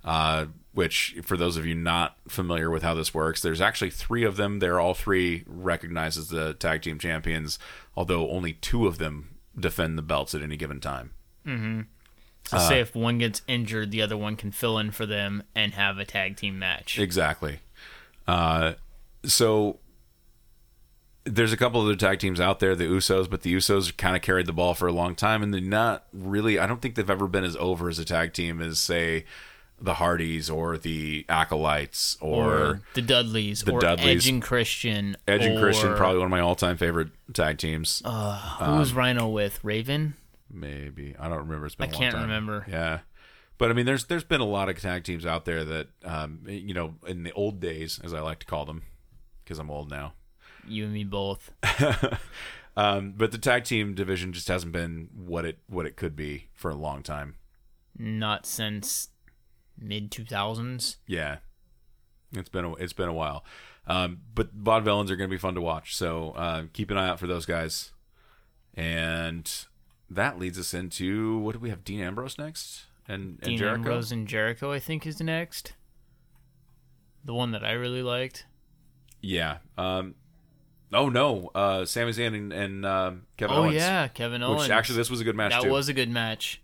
Uh, which, for those of you not familiar with how this works, there's actually three of them. They're all three recognized as the tag team champions, although only two of them defend the belts at any given time. So say if one gets injured, the other one can fill in for them and have a tag team match. Exactly. Uh, so there's a couple other tag teams out there, the Usos, but the Usos kind of carried the ball for a long time, and they're not really. I don't think they've ever been as over as a tag team as say the Hardys or the Acolytes or, or the Dudleys, the or Dudleys. Edge and Christian. Edge and or, Christian. Probably one of my all-time favorite tag teams. Uh, who was Rhino with? Raven? Maybe I don't remember. It's been I a can't remember. Yeah, but I mean, there's there's been a lot of tag teams out there that um, you know in the old days, as I like to call them, because I'm old now. You and me both. um, but the tag team division just hasn't been what it what it could be for a long time. not since mid 2000s. Yeah, it's been a, it's been a while. Um, but vaudevillains are going to be fun to watch, so uh, keep an eye out for those guys. And that leads us into what do we have? Dean Ambrose next, and, and Dean Jericho. Ambrose and Jericho, I think, is next. The one that I really liked. Yeah. Um, oh no, uh, Sami Zayn and, and um, Kevin oh Owens. yeah, Kevin Owens. Which actually, this was a good match that too. was a good match.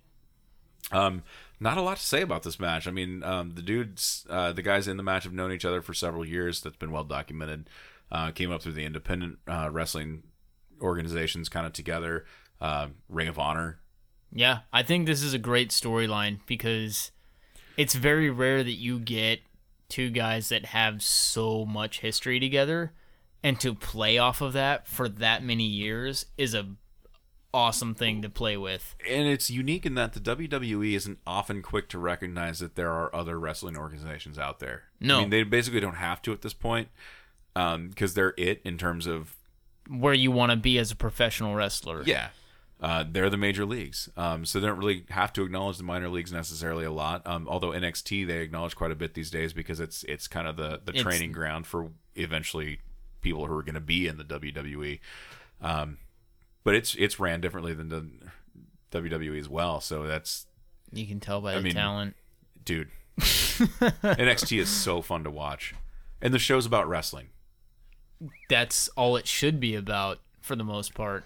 Um, not a lot to say about this match. I mean, um, the dudes, uh, the guys in the match have known each other for several years. That's been well documented. Uh, came up through the independent uh, wrestling organizations, kind of together. Uh, Ring of Honor. Yeah, I think this is a great storyline because it's very rare that you get two guys that have so much history together and to play off of that for that many years is a awesome thing to play with. And it's unique in that the WWE isn't often quick to recognize that there are other wrestling organizations out there. No. I mean, they basically don't have to at this point um, because they're it in terms of Where you want to be as a professional wrestler. Yeah. Uh, they're the major leagues. Um, so they don't really have to acknowledge the minor leagues necessarily a lot. Um, although NXT they acknowledge quite a bit these days because it's it's kind of the, the It's- training ground for eventually people who are going to be in the WWE. Um, but it's it's ran differently than the WWE as well. So that's You can tell by the mean- talent. dude. NXT is so fun to watch, and the show's about wrestling. That's all it should be about for the most part.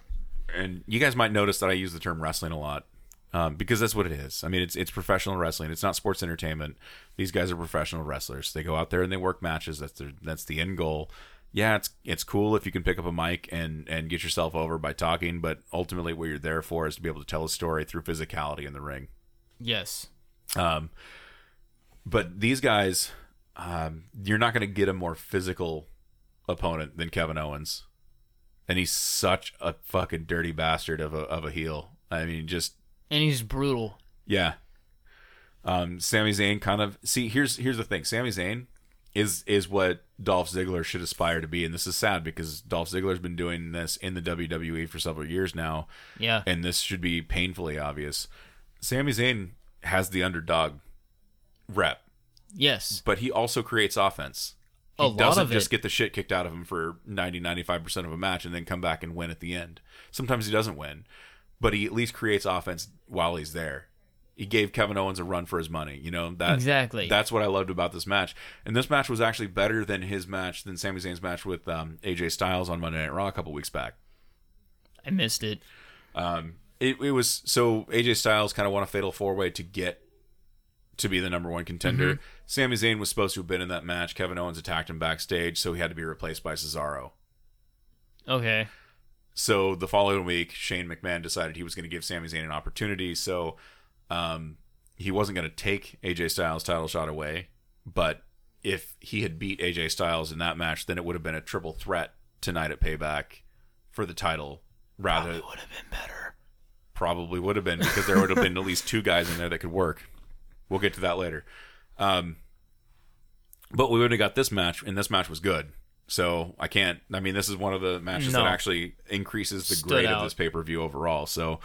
And you guys might notice that I use the term wrestling a lot um, because that's what it is. I mean, it's it's professional wrestling. It's not sports entertainment. These guys are professional wrestlers. They go out there and they work matches. That's their that's the end goal. Yeah, it's it's cool if you can pick up a mic and and get yourself over by talking, but ultimately what you're there for is to be able to tell a story through physicality in the ring. Yes. Um, but these guys, um, you're not going to get a more physical opponent than Kevin Owens, and he's such a fucking dirty bastard of a of a heel. I mean, just And he's brutal. yeah. Um, Sami Zayn kind of see here's here's the thing. Sami Zayn is is what Dolph Ziggler should aspire to be, and this is sad because Dolph Ziggler's been doing this in the WWE for several years now, Yeah. and this should be painfully obvious. Sami Zayn has the underdog rep, yes. but he also creates offense. He lot doesn't just it. get the shit kicked out of him for 90 95% of a match and then come back and win at the end. Sometimes he doesn't win, but he at least creates offense while he's there. He gave Kevin Owens a run for his money, you know. That Exactly. That's what I loved about this match. And this match was actually better than his match than Sami Zayn's match with um, AJ Styles on Monday Night Raw a couple weeks back. I missed it. Um, it, it was so AJ Styles kind of won a fatal four way to get to be the number one contender. Sami Zayn was supposed to have been in that match. Kevin Owens attacked him backstage, so he had to be replaced by Cesaro. Okay. So the following week, Shane McMahon decided he was going to give Sami Zayn an opportunity. So um, he wasn't going to take AJ Styles' title shot away, but if he had beat AJ Styles in that match, then it would have been a triple threat tonight at Payback for the title. Rather, probably would have been better. probably would have been because there would have been at least two guys in there that could work. We'll get to that later. Um, but we wouldn't have got this match, and this match was good. So I can't. I mean, this is one of the matches No. that actually increases the Stood grade out. of this pay per view overall. So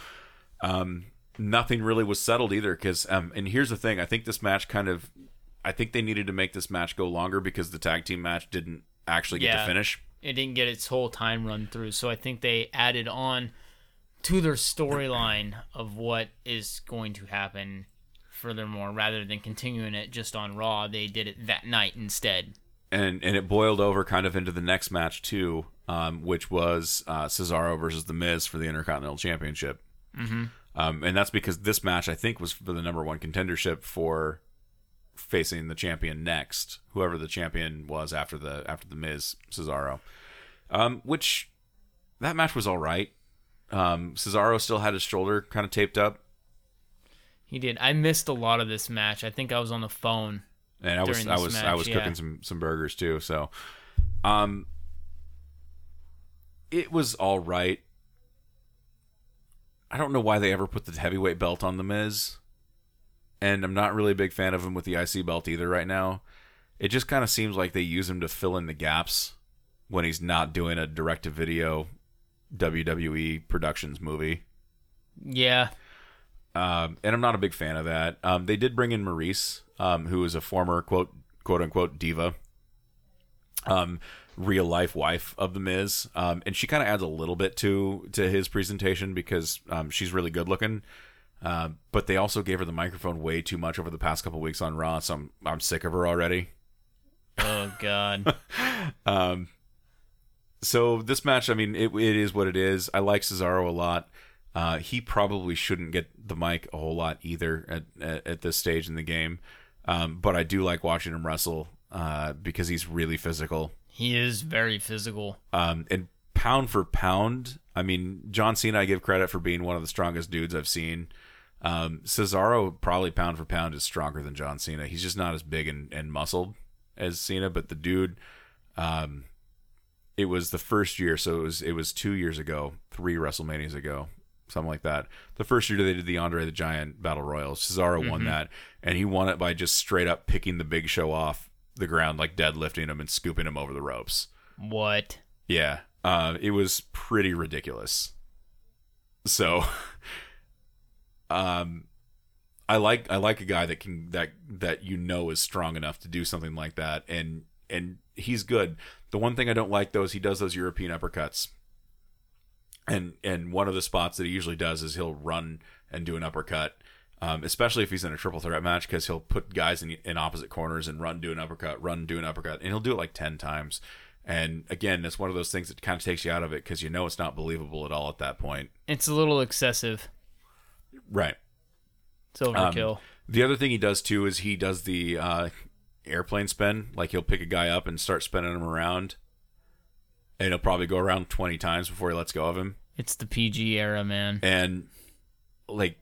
um, nothing really was settled either. Because um, and here's the thing: I think this match kind of, I think they needed to make this match go longer because the tag team match didn't actually get to finish. It didn't get its whole time run through, so I think they added on to their storyline of what is going to happen furthermore rather than continuing it just on Raw. They did it that night instead. and and it boiled over kind of into the next match too, um, which was uh, Cesaro versus The Miz for the Intercontinental Championship. Mm-hmm. Um, and that's because this match I think was for the number one contendership for facing the champion next, whoever the champion was after the after the Miz Cesaro. Um, which that match was all right. Um, Cesaro still had his shoulder kind of taped up, He did. I missed a lot of this match. I think I was on the phone. and I was I was I was yeah. cooking some some burgers too. So, um, it was all right. I don't know why they ever put the heavyweight belt on the Miz, and I'm not really a big fan of him with the IC belt either right now. It just kind of seems like they use him to fill in the gaps when he's not doing a direct to video WWE Productions movie. Yeah. Um, and I'm not a big fan of that. Um, they did bring in Maryse, um, who is a former quote quote unquote diva, um, real life wife of the Miz, um, and she kind of adds a little bit to to his presentation because um, she's really good looking. Uh, but they also gave her the microphone way too much over the past couple weeks on Raw, so I'm I'm sick of her already. Oh God. Um, so this match, I mean, it, it is what it is. I like Cesaro a lot. Uh, he probably shouldn't get the mic a whole lot either at, at, at this stage in the game. Um, but I do like watching him wrestle uh, because he's really physical. he is very physical. Um, and pound for pound, I mean, John Cena, I give credit for being one of the strongest dudes I've seen. Um, Cesaro, probably pound for pound, is stronger than John Cena. He's just not as big and, and muscled as Cena, but the dude, um, it was the first year, so it was it was two years ago, three WrestleManias ago, something like that. The first year they did the Andre the Giant Battle Royal, Cesaro won that, and he won it by just straight up picking the Big Show off the ground, like deadlifting him and scooping him over the ropes. What? Yeah, uh, it was pretty ridiculous. So, um, I like I like a guy that can that that you know is strong enough to do something like that, and and he's good. The one thing I don't like though is he does those European uppercuts, and and one of the spots that he usually does is he'll run and do an uppercut. Um, especially if he's in a triple threat match, because he'll put guys in, in opposite corners and run, do an uppercut, run, do an uppercut, and he'll do it like ten times. And again, it's one of those things that kind of takes you out of it because you know it's not believable at all at that point. It's a little excessive. Right. It's overkill. Um, the other thing he does too is he does the uh, airplane spin. Like he'll pick a guy up and start spinning him around, and he'll probably go around twenty times before he lets go of him. It's the PG era, man. And like,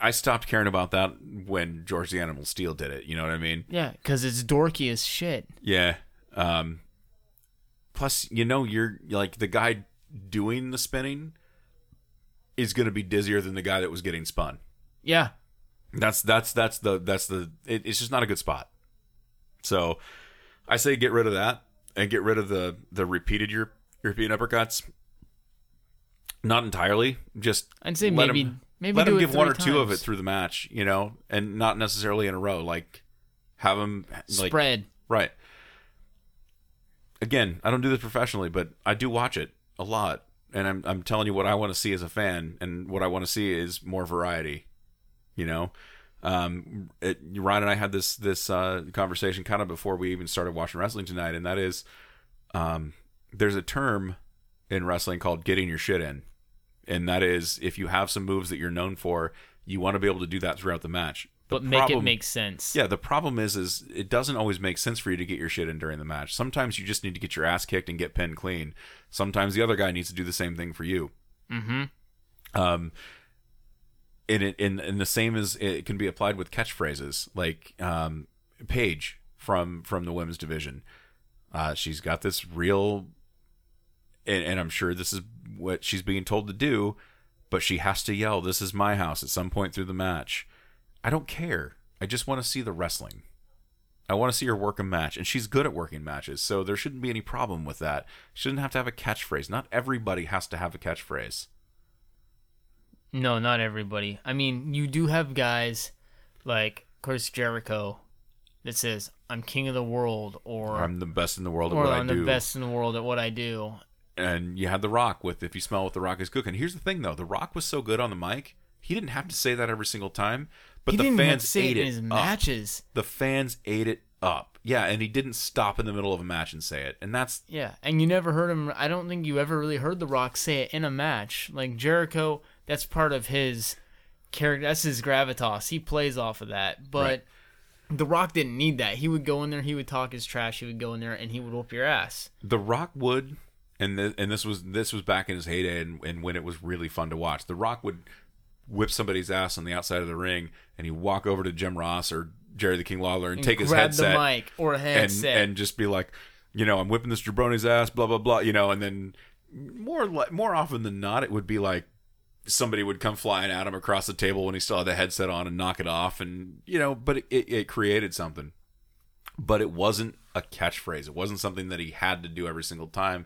I stopped caring about that when George the Animal Steele did it. You know what I mean? Yeah, because it's dorky as shit. Yeah. Um, plus, you know, you're like the guy doing the spinning is going to be dizzier than the guy that was getting spun. Yeah. That's that's that's the that's the it, it's just not a good spot. So I say get rid of that and get rid of the the repeated your European uppercuts. Not entirely, just I'd say let maybe him, maybe let do him give one or three two of it through the match, you know, and not necessarily in a row. Like have him like Spread. right. Again, I don't do this professionally, but I do watch it a lot, and I'm I'm telling you what I want to see as a fan, and what I want to see is more variety. You know, um, it, Ryan and I had this this uh, conversation kind of before we even started watching wrestling tonight, and that is, um, there's a term in wrestling called getting your shit in, and that is if you have some moves that you're known for, you want to be able to do that throughout the match. The But make problem- it make sense. yeah, the problem is, is it doesn't always make sense for you to get your shit in during the match. Sometimes you just need to get your ass kicked and get pinned clean. Sometimes the other guy needs to do the same thing for you. Mm-hmm. Um, and it and, and the same as it can be applied with catchphrases like um, Paige from from the women's division. Uh, she's got this real, and, and I'm sure this is what she's being told to do, but she has to yell, "This is my house" at some point through the match. I don't care. I just want to see the wrestling. I want to see her work a match, and she's good at working matches, so there shouldn't be any problem with that. She shouldn't have to have a catchphrase. Not everybody has to have a catchphrase. No, not everybody. I mean, you do have guys like Chris Jericho that says, "I'm king of the world," or I'm the best in the world at what I I'm the best in the world at what I do. And you had The Rock with "If you smell what The Rock is cooking." Here's the thing, though: The Rock was so good on the mic, he didn't have to say that every single time. But he the fans say ate it it in his up. matches. The fans ate it up. Yeah, and he didn't stop in the middle of a match and say it. And that's Yeah, and you never heard him. I don't think you ever really heard The Rock say it in a match. Like Jericho, that's part of his character. That's his gravitas. He plays off of that. But Right. The Rock didn't need that. He would go in there, he would talk his trash, he would go in there, and he would whoop your ass. The Rock would, and th- and this was this was back in his heyday, and, and when it was really fun to watch. The Rock would whip somebody's ass on the outside of the ring, and he'd walk over to Jim Ross or Jerry the King Lawler and, take his headset the mic or a and headset. and just be like, you know, I'm whipping this jabroni's ass, blah blah blah, you know, and then more more often than not, it would be like somebody would come flying at him across the table when he still had the headset on and knock it off, and you know, but it, it, it created something. But it wasn't a catchphrase. It wasn't something that he had to do every single time.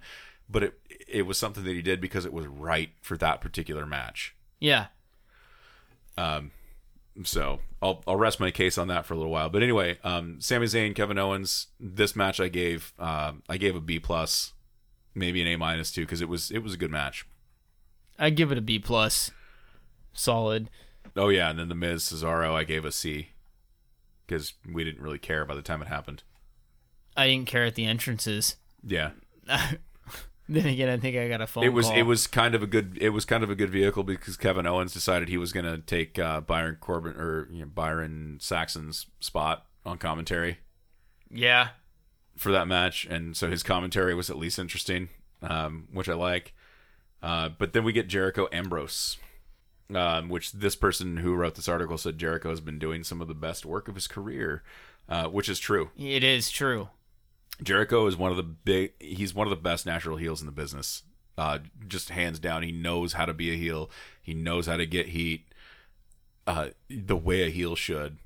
But it it was something that he did because it was right for that particular match. yeah. Um, so I'll I'll rest my case on that for a little while. But anyway, um, Sami Zayn, Kevin Owens, this match I gave um I gave a B plus, maybe an A minus too because it was it was a good match. I give it a B plus, solid. Oh yeah, and then the Miz Cesaro I gave a C because we didn't really care by the time it happened. I didn't care at the entrances. Yeah, Then again, I think I got a phone. it was call. it was kind of a good it was kind of a good vehicle because Kevin Owens decided he was going to take uh, Byron Corbin or you know, Byron Saxton's spot on commentary Yeah, for that match, and so his commentary was at least interesting, um, which I like. Uh, but then we get Jericho Ambrose, um, which this person who wrote this article said Jericho has been doing some of the best work of his career, uh, which is true. it is true. Jericho is one of the big. He's one of the best natural heels in the business. Uh, just hands down, he knows how to be a heel. He knows how to get heat. Uh, the way a heel should.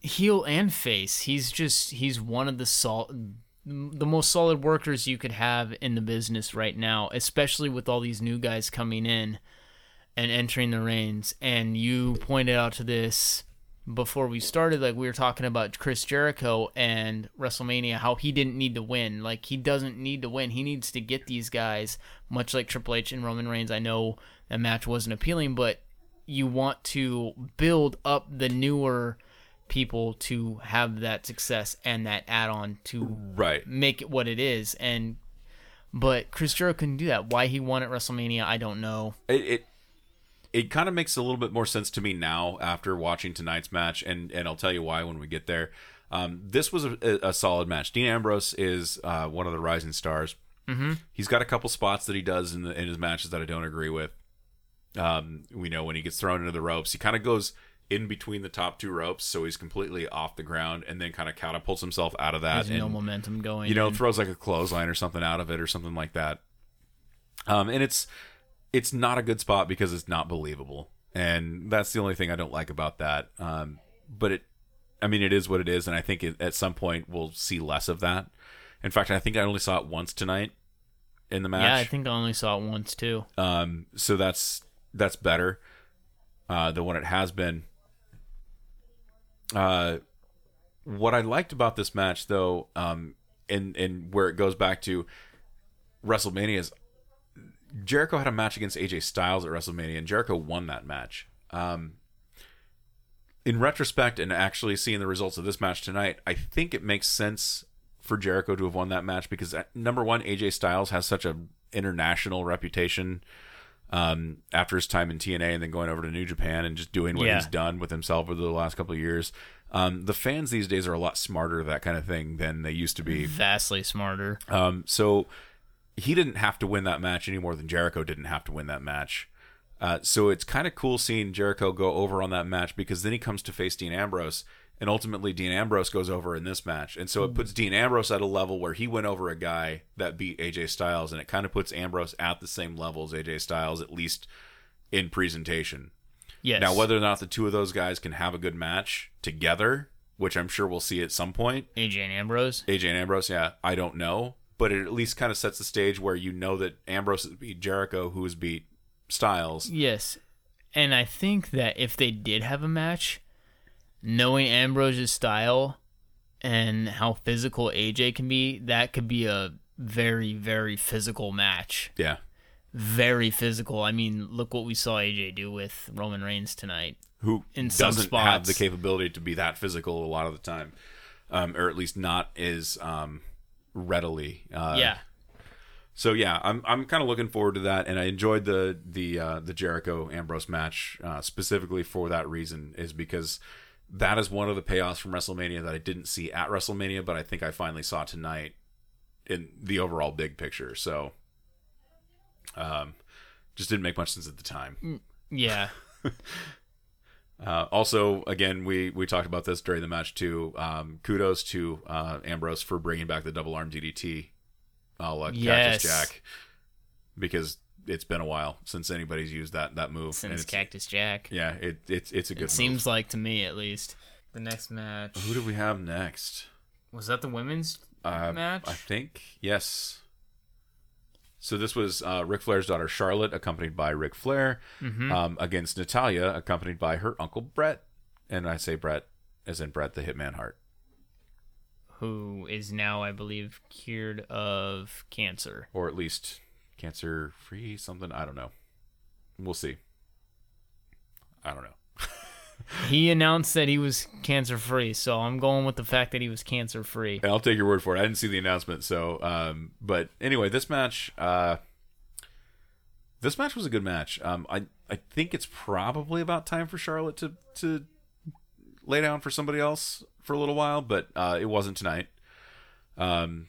heel and face. He's just he's one of the sol- the most solid workers you could have in the business right now, especially with all these new guys coming in and entering the reigns. And you pointed out to this before we started, like we were talking about Chris Jericho and WrestleMania, how he didn't need to win. Like he doesn't need to win. He needs to get these guys, much like Triple H and Roman Reigns. I know that match wasn't appealing, but you want to build up the newer people to have that success and that add-on to Right. make it what it is and but Chris Jericho couldn't do that. Why he won at WrestleMania, I don't know. it it, it kind of makes a little bit more sense to me now after watching tonight's match, and and I'll tell you why when we get there. Um, this was a, a solid match. Dean Ambrose is uh, one of the rising stars. Mm-hmm. He's got a couple spots that he does in the, in his matches that I don't agree with. Um, we know when he gets thrown into the ropes, he kind of goes in between the top two ropes, so he's completely off the ground, and then kind of catapults himself out of that. There's and, no momentum going. you know in. throws like a clothesline or something out of it or something like that um and it's it's not a good spot because it's not believable. And that's the only thing i don't like about that. Um but it i mean it is what it is. And i think it, at some point we'll see less of that. In fact i think i only saw it once tonight in the match yeah, I think I only saw it once too. um, so that's that's better uh, than what it has been. Uh, what I liked about this match, though, um, and and where it goes back to WrestleMania is Jericho had a match against AJ Styles at WrestleMania, and Jericho won that match. Um, in retrospect, and actually seeing the results of this match tonight, I think it makes sense for Jericho to have won that match because uh, number one, AJ Styles has such a international reputation um, after his time in TNA and then going over to New Japan and just doing what Yeah. he's done with himself over the last couple of years. Um, the fans these days are a lot smarter that kind of thing than they used to be. Vastly smarter. Um, so he didn't have to win that match any more than Jericho didn't have to win that match. Uh, so it's kind of cool seeing Jericho go over on that match because then he comes to face Dean Ambrose, and ultimately Dean Ambrose goes over in this match, and so it puts Dean Ambrose at a level where he went over a guy that beat AJ Styles, and it kind of puts Ambrose at the same level as AJ Styles, at least in presentation. Yes. Now, whether or not the two of those guys can have a good match together, which I'm sure we'll see at some point, AJ and Ambrose. AJ and Ambrose, yeah, I don't know, but it at least kind of sets the stage where you know that Ambrose has beat Jericho, who has beat Styles. Yes. And I think that if they did have a match, knowing Ambrose's style and how physical AJ can be, that could be a very, very physical match. Yeah, Very physical. I mean, look what we saw AJ do with Roman Reigns tonight. who In some doesn't have the capability to be that physical a lot of the time, um, or at least not as um, readily. Uh, yeah. So yeah, I'm I'm kind of looking forward to that, and I enjoyed the the uh, the Jericho Ambrose match uh, specifically for that reason, is because that is one of the payoffs from WrestleMania that I didn't see at WrestleMania, but I think I finally saw tonight in the overall big picture. So, um, just didn't make much sense at the time. Yeah. Uh, also, again, we we talked about this during the match too. Um, kudos to uh, Ambrose for bringing back the double arm DDT. I'll uh, Yes. Cactus Jack because it's been a while since anybody's used that that move. and Since it's- Cactus Jack. yeah, it, it's it's a good. It seems like to me at least. The next match. Who do we have next? Was that the women's Uh, match? I think yes. So this was uh, Ric Flair's daughter Charlotte, accompanied by Ric Flair, Mm-hmm. um, against Natalya, accompanied by her uncle Bret, and I say Bret as in Bret the Hitman Hart. Who is now, I believe, cured of cancer. or at least cancer free something i don't know we'll see i don't know He announced that he was cancer free, so I'm going with the fact that he was cancer free. i'll take your word for it. I didn't see the announcement so um but anyway this match uh this match was a good match. Um i i think it's probably about time for charlotte to to lay down for somebody else for a little while but uh it wasn't tonight. Um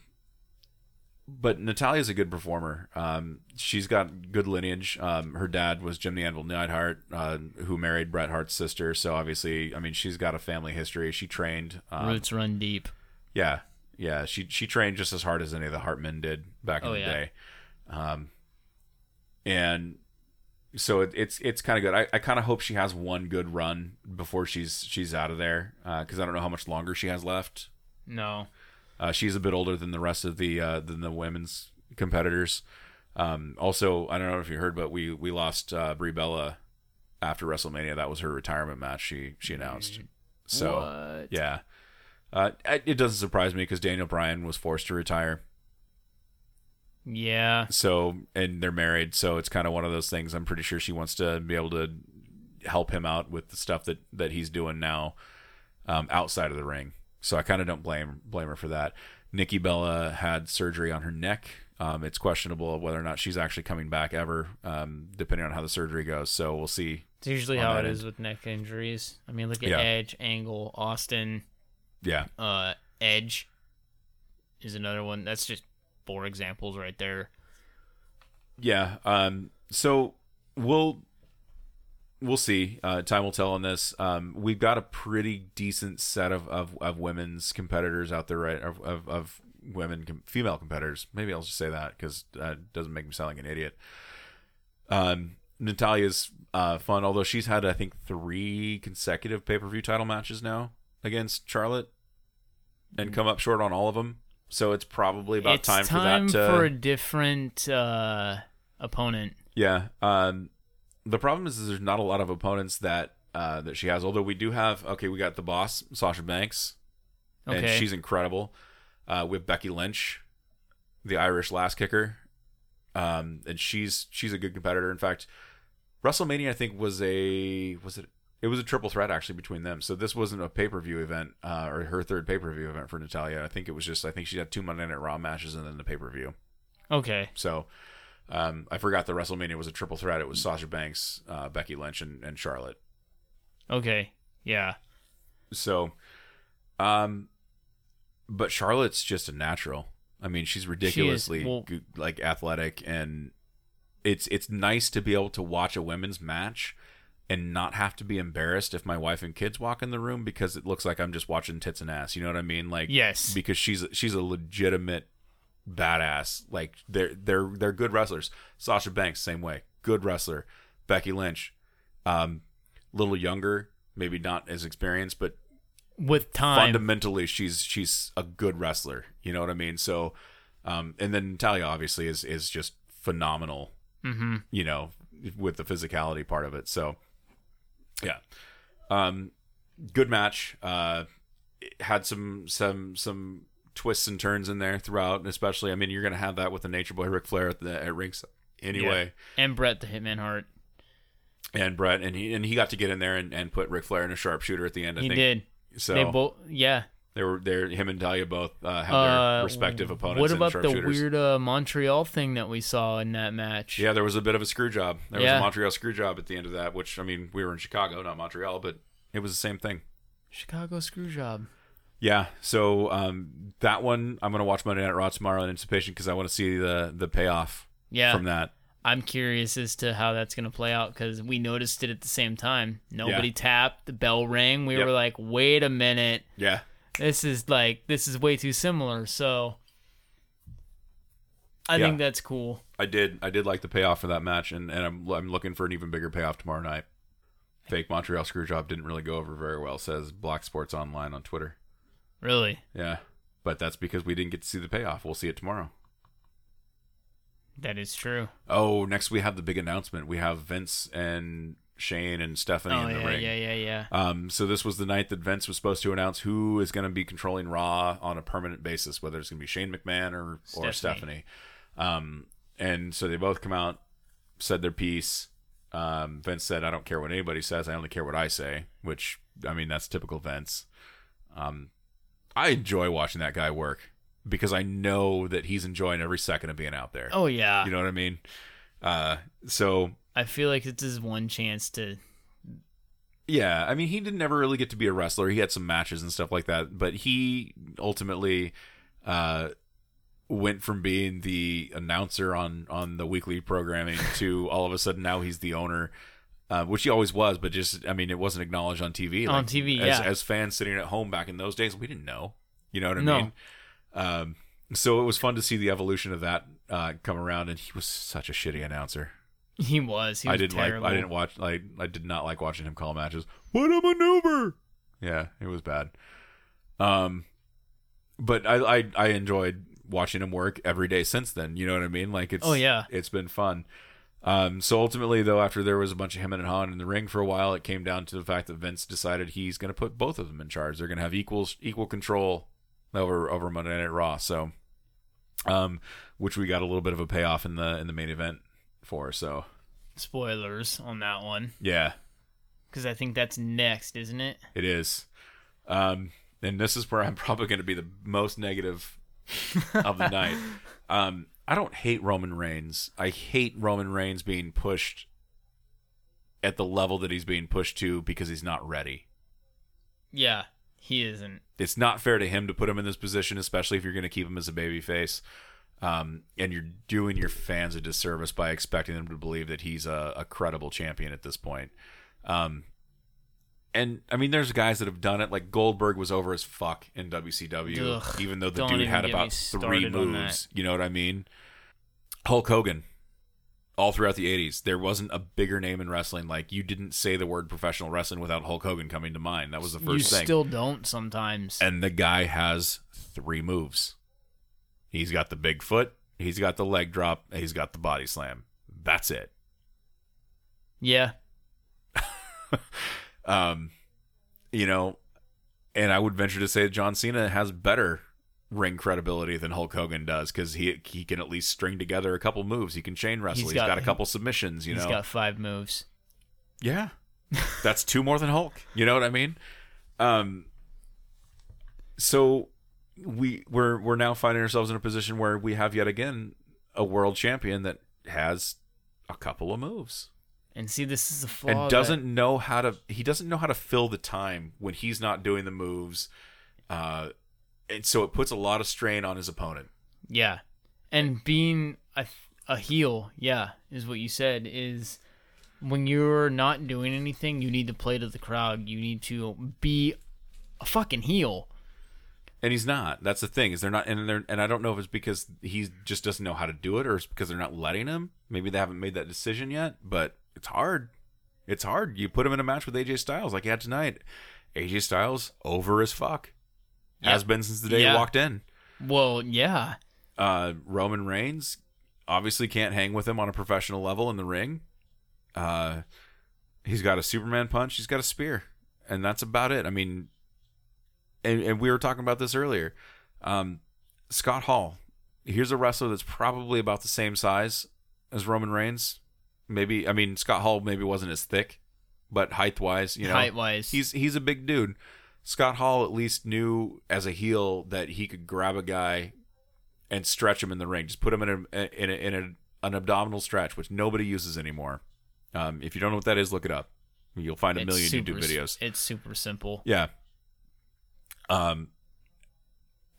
but Natalya's a good performer. Um, she's got good lineage. Um, her dad was Jim the Anvil Neidhart, uh, who married Bret Hart's sister. So obviously, I mean, she's got a family history. She trained. Um, Roots run deep. yeah, yeah. She she trained just as hard as any of the Hartmen did back in Oh, the yeah. day. Um, and so it, it's it's kind of good. I, I kind of hope she has one good run before she's she's out of there because I don't know how much longer she has left. No. Uh, she's a bit older than the rest of the uh, than the women's competitors. Um, also, I don't know if you heard, but we we lost uh, Brie Bella after WrestleMania. That was her retirement match. She she announced. So What? yeah, uh, it it doesn't surprise me because Daniel Bryan was forced to retire. Yeah. So and they're married, so it's kind of one of those things. I'm pretty sure she wants to be able to help him out with the stuff that that he's doing now um, outside of the ring. So I kind of don't blame blame her for that. Nikki Bella had surgery on her neck. Um, it's questionable whether or not she's actually coming back ever, um, depending on how the surgery goes. So we'll see. It's usually how it end. is with neck injuries. I mean, look at Yeah. Edge, Angle, Austin, Yeah, uh, Edge is another one. That's just four examples right there. yeah. Um, so we'll we'll see. Uh, time will tell on this. Um, we've got a pretty decent set of, of, of women's competitors out there, right? Of of, of women, com- female competitors. Maybe I'll just say that because that doesn't make me sound like an idiot. Um, Natalya's uh, fun, although she's had I think three consecutive pay per view title matches now against Charlotte, and come up short on all of them. So it's probably about it's time, time for that to for a different uh, opponent. Yeah. Um, the problem is, is there's not a lot of opponents that uh, that she has. Although we do have. Okay, we got the boss Sasha Banks, and she's incredible. Uh, with Becky Lynch, the Irish last kicker, um, and she's she's a good competitor. In fact, WrestleMania I think was a was it it was a triple threat actually between them. So this wasn't a pay per view event uh, or her third pay per view event for Natalya. I think it was just I think she had two Monday Night Raw matches and then the pay per view. Okay. So um, I forgot the WrestleMania was a triple threat. It was Sasha Banks, uh, Becky Lynch, and, and Charlotte. Okay. Yeah. So, um, but Charlotte's just a natural. I mean, she's ridiculously Well- g- like athletic, and it's it's nice to be able to watch a women's match and not have to be embarrassed if my wife and kids walk in the room because it looks like I'm just watching tits and ass. You know what I mean? Like Yes. because she's she's a legitimate badass. Like they're they're they're good wrestlers. Sasha Banks same way, good wrestler. Becky Lynch, um, little younger, maybe not as experienced, but With time. fundamentally she's she's a good wrestler. You know what I mean? So, um, and then Natalya obviously is is just phenomenal. mm-hmm. You know, with the physicality part of it. So, yeah, um, good match. Uh, had some some some twists and turns in there throughout, and especially I mean you're gonna have that with the Nature Boy Ric Flair at the at anyway. And Bret the Hitman Hart. And Bret and he and he got to get in there and, and put Ric Flair in a sharpshooter at the end. I he think did. so. They both. Yeah. They were there. Him and Talia both uh, have their Uh, respective opponents. What about the weird uh, Montreal thing that we saw in that match? Yeah, there was a bit of a screw job. There was a Montreal screw job at the end of that. Which I mean, we were in Chicago, not Montreal, but it was the same thing. Chicago screw job. Yeah. So um, that one, I'm gonna watch Monday Night Raw tomorrow in anticipation because I want to see the the payoff Yeah. from that. I'm curious as to how that's going to play out because we noticed it at the same time. Nobody Yeah. tapped. The bell rang. We Yep. were like, wait a minute. Yeah. This is like, this is way too similar. So I Yeah. think that's cool. I did. I did like the payoff for that match, and, and I'm I'm looking for an even bigger payoff tomorrow night. Fake Montreal screw job didn't really go over very well. Says Black Sports Online on Twitter. Really. Yeah, but that's because we didn't get to see the payoff. We'll see it tomorrow. That is true. Oh, next we have the big announcement. We have Vince and Shane and Stephanie Oh in the yeah, ring. yeah, yeah, yeah. Um, so this was the night that Vince was supposed to announce who is going to be controlling Raw on a permanent basis, whether it's going to be Shane McMahon or or Stephanie. Stephanie. Um, and so they both come out, said their piece. Um, Vince said, "I don't care what anybody says. I only care what I say." Which I mean, that's typical Vince. Um, I enjoy watching that guy work because I know that he's enjoying every second of being out there. Oh yeah. You know what I mean? Uh, so I feel like it's his one chance to. Yeah, I mean, he didn't ever really get to be a wrestler. He had some matches and stuff like that, but he ultimately uh, went from being the announcer on on the weekly programming to all of a sudden now he's the owner, uh, which he always was. But just, I mean, it wasn't acknowledged on TV. On TV, as, yeah. As fans sitting at home back in those days, we didn't know. You know what I No. mean? Um, so it was fun to see the evolution of that uh, come around, and he was such a shitty announcer. He was. He was I didn't terrible. like. I didn't watch. Like I did not like watching him call matches. What a maneuver! Yeah, it was bad. Um, but I I I enjoyed watching him work every day since then. You know what I mean? Like it's Oh, yeah. it's been fun. Um, so ultimately, though, after there was a bunch of him and Han in the ring for a while, it came down to the fact that Vince decided he's going to put both of them in charge. They're going to have equals equal control over over Monday Night Raw. So, um, which we got a little bit of a payoff in the in the main event for. So, Spoilers on that one yeah, because I think that's next, isn't it? It is. Um, and this is where I'm probably going to be the most negative of the night. Um, I don't hate Roman Reigns. I hate Roman Reigns being pushed at the level that he's being pushed to because he's not ready. Yeah, he isn't. It's not fair to him to put him in this position, especially if you're going to keep him as a babyface. Um, and you're doing your fans a disservice by expecting them to believe that he's a, a credible champion at this point. Um, and I mean, there's guys that have done it. Like Goldberg was over as fuck in WCW, Ugh, even though the dude had about three moves. You know what I mean? Hulk Hogan, all throughout the '80s, there wasn't a bigger name in wrestling. Like you didn't say the word professional wrestling without Hulk Hogan coming to mind. That was the first you thing. still don't sometimes. and the guy has three moves. He's got the big foot. He's got the leg drop. He's got the body slam. That's it. yeah, Um, you know, and I would venture to say that John Cena has better ring credibility than Hulk Hogan does because he he can at least string together a couple moves. He can chain wrestle. He's He's got, got- a couple submissions. You he's know, he's got five moves. yeah, that's two more than Hulk. You know what I mean? Um, so we we're we're now finding ourselves in a position where we have yet again a world champion that has a couple of moves And see, this is the flaw. and doesn't know how to he doesn't know how to fill the time when he's not doing the moves uh and so it puts a lot of strain on his opponent Yeah, and being a a heel, yeah, is what you said. Is when you're not doing anything, you need to play to the crowd. You need to be a fucking heel. and he's not that's the thing is they're not and they're and i don't know if it's because he just doesn't know how to do it or it's because they're not letting him maybe they haven't made that decision yet but it's hard it's hard you put him in a match with aj styles like you had tonight aj styles over as fuck has been since the day Yeah. he walked in Well, yeah, uh, Roman Reigns obviously can't hang with him on a professional level in the ring. Uh, he's got a Superman punch. He's got a spear, and that's about it. I mean, and, and we were talking about this earlier. Um, Scott Hall. Here's a wrestler that's probably about the same size as Roman Reigns. Maybe I mean Scott Hall maybe wasn't as thick, but height wise, you know, height wise, He's he's a big dude. Scott Hall at least knew as a heel that he could grab a guy and stretch him in the ring. Just put him in a in a, in a, an abdominal stretch, which nobody uses anymore. Um, if you don't know what that is, look it up. You'll find a It's million super YouTube videos. It's super simple. Yeah. Um,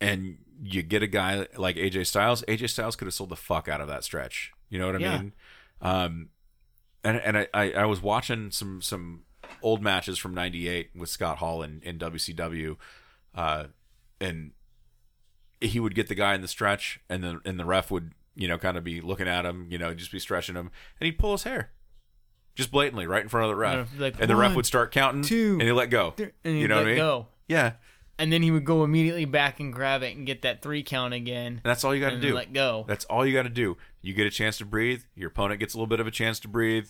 and you get a guy like AJ Styles. AJ Styles could have sold the fuck out of that stretch. You know what I Yeah. mean? Um, and and I, I I was watching some some old matches from '98 with Scott Hall in, in WCW, uh, and he would get the guy in the stretch, and the and the ref would you know kind of be looking at him, you know, just be stretching him, and he'd pull his hair. Just blatantly, right in front of the ref, Yeah, like, and the ref would start counting, two, and he'd let go. and you know let what I mean? go. Yeah, And then he would go immediately back and grab it and get that three count again. And that's all you got to do. let go. That's all you got to do. You get a chance to breathe. Your opponent gets a little bit of a chance to breathe.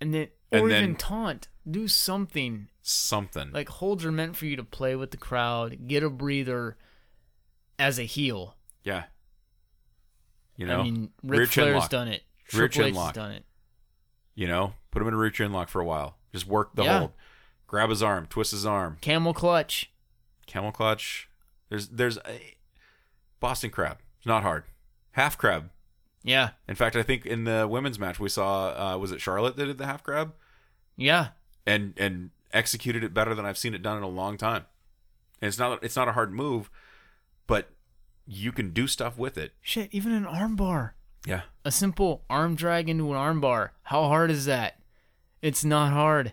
And then, And or then- even taunt. Do something. Something. Like holds are meant for you to play with the crowd, get a breather as a heel. yeah. You know, I mean, rear Ric chin Flair's lock. done it. Rear Triple chin H has lock. done it. You know, put him in a rear chin lock for a while. Just work the Yeah. hold. Grab his arm, twist his arm, Camel clutch. camel clutch. There's there's a Boston crab. It's not hard. Half crab. Yeah. In fact, I think in the women's match we saw uh, was it Charlotte that did the half crab Yeah. and and executed it better than I've seen it done in a long time. And it's not it's not a hard move, but you can do stuff with it. Shit, even an armbar. Yeah. A simple arm drag into an armbar. How hard is that? It's not hard.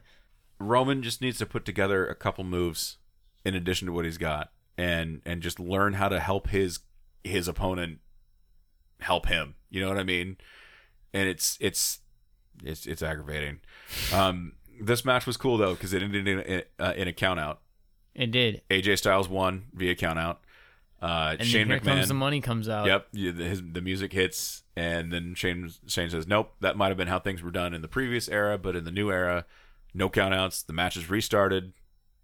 Roman just needs to put together a couple moves in addition to what he's got and and just learn how to help his his opponent help him. You know what I mean? And it's it's it's it's aggravating. Um this match was cool though cuz it ended in a, uh, in a count out. It did. AJ Styles won via count out. Uh And Shane then here McMahon comes the money comes out. Yep, the, his, the music hits, and then Shane Shane says, "Nope, that might have been how things were done in the previous era, but in the new era, no countouts. The match is restarted,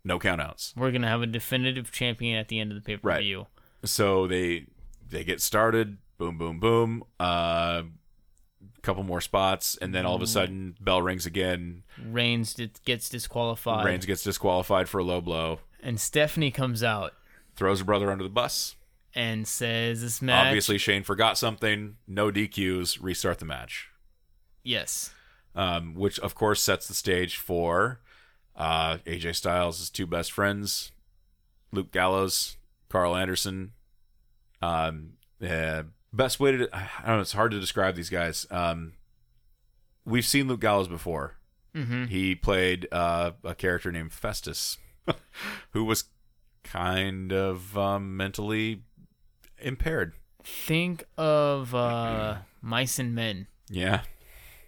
no countouts. We're gonna have a definitive champion at the end of the pay per view. So they they get started. Boom, boom, boom. Uh, couple more spots, and then all of a sudden, bell rings again. Reigns gets disqualified, Reigns gets disqualified for a low blow. and Stephanie comes out Throws her brother under the bus. and says, "This match, Obviously, Shane forgot something. No DQs. Restart the match." yes, um, which of course sets the stage for uh, AJ Styles' two best friends, Luke Gallows, Karl Anderson. Um, uh, best way to I don't know. It's hard to describe these guys. Um, we've seen Luke Gallows before. hmm He played uh, a character named Festus, who was kind of um, mentally impaired. Think of uh, Mice and Men. Yeah.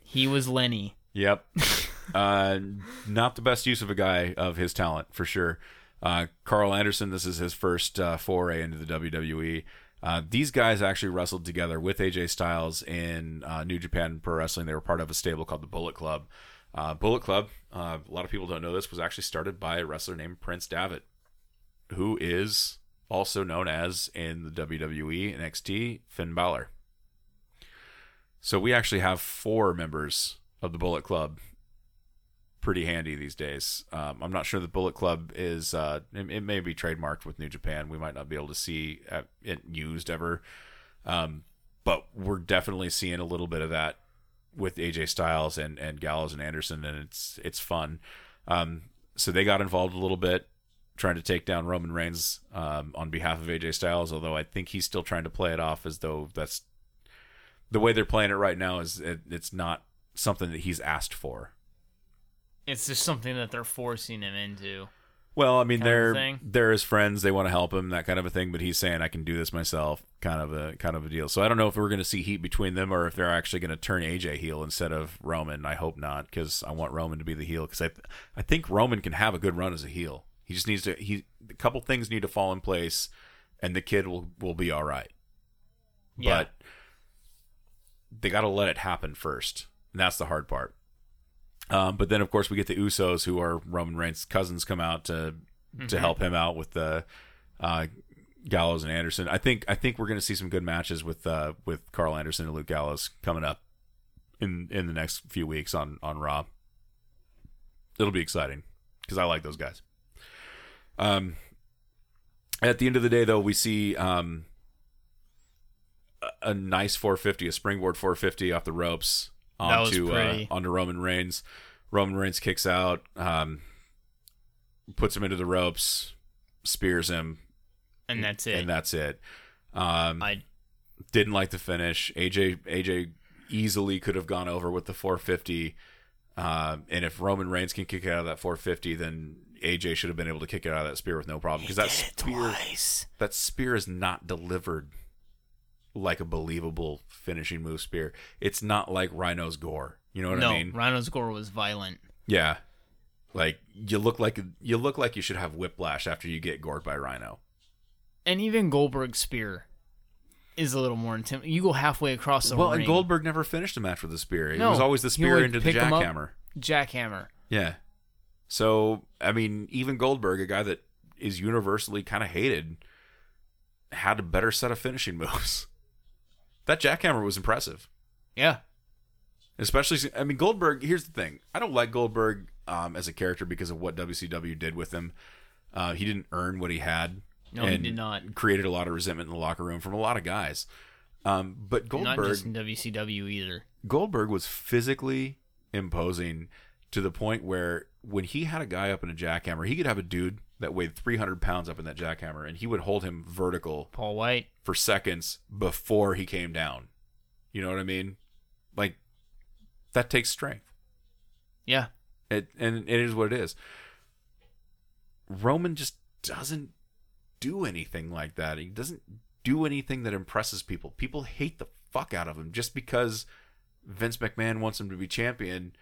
He was Lennie. Yep. uh, not the best use of a guy of his talent for sure. Uh, Karl Anderson, this is his first uh, foray into the WWE. Uh, these guys actually wrestled together with AJ Styles in uh, New Japan Pro Wrestling. They were part of a stable called the Bullet Club. Uh, Bullet Club, uh, a lot of people don't know this, was actually started by a wrestler named Prince Devitt, who is also known as in the WWE and NXT Finn Balor. So we actually have four members of the Bullet Club. Pretty handy these days. Um, I'm not sure the Bullet Club is. Uh, it, it may be trademarked with New Japan. We might not be able to see uh, it used ever, um, but we're definitely seeing a little bit of that with AJ Styles and, and Gallows and Anderson, and it's it's fun. Um, so they got involved a little bit, trying to take down Roman Reigns um, on behalf of AJ Styles. Although I think he's still trying to play it off as though that's the way they're playing it right now. Is it, it's not something that he's asked for. It's just something that they're forcing him into. Well, I mean, they're they're his friends. They want to help him, that kind of a thing. But he's saying, "I can do this myself," kind of a kind of a deal. So I don't know if we're going to see heat between them, or if they're actually going to turn AJ heel instead of Roman. I hope not, because I want Roman to be the heel. Because I I think Roman can have a good run as a heel. He just needs to. He a couple things need to fall in place, and the kid will will be all right. Yeah. But they got to let it happen first, and that's the hard part. Um, but then, of course, we get the Usos, who are Roman Reigns' cousins, come out to to help him out with the uh, Gallows and Anderson. I think I think we're going to see some good matches with uh, with Karl Anderson and Luke Gallows coming up in in the next few weeks on on Raw. It'll be exciting because I like those guys. Um, at the end of the day, though, we see um, a, a nice 450, a springboard 450 off the ropes onto uh, onto Roman Reigns. Roman Reigns kicks out, um, puts him into the ropes, spears him, and that's it. and that's it. Um, I didn't like the finish. AJ AJ easily could have gone over with the 450. Um, and if Roman Reigns can kick it out of that 450, then AJ should have been able to kick it out of that spear with no problem because that spear twice. that spear is not delivered like a believable finishing move spear. It's not like Rhino's gore. You know what no, I mean? Rhino's gore was violent. Yeah. Like you look like you look like you should have whiplash after you get gored by Rhino. And even Goldberg's spear. is a little more intimidating. You go halfway across the well, ring. and Goldberg never finished a match with the spear. It No, was always the he spear into the pick him up. jackhammer. jackhammer. Yeah. So I mean, even Goldberg, a guy that is universally kind of hated, had a better set of finishing moves. That jackhammer was impressive. Yeah. Especially, I mean, Goldberg. Here's the thing: I don't like Goldberg um, as a character because of what WCW did with him. Uh, he didn't earn what he had. No, he did not. Created a lot of resentment in the locker room from a lot of guys. Um, but Not just in WCW either. Goldberg was physically imposing to the point where when he had a guy up in a jackhammer, he could have a dude that weighed 300 pounds up in that jackhammer, and he would hold him vertical Paul White. for seconds before he came down. You know what I mean? Like that takes strength. Yeah. It and it is what it is. Roman just doesn't do anything like that. He doesn't do anything that impresses people. People hate the fuck out of him just because Vince McMahon wants him to be champion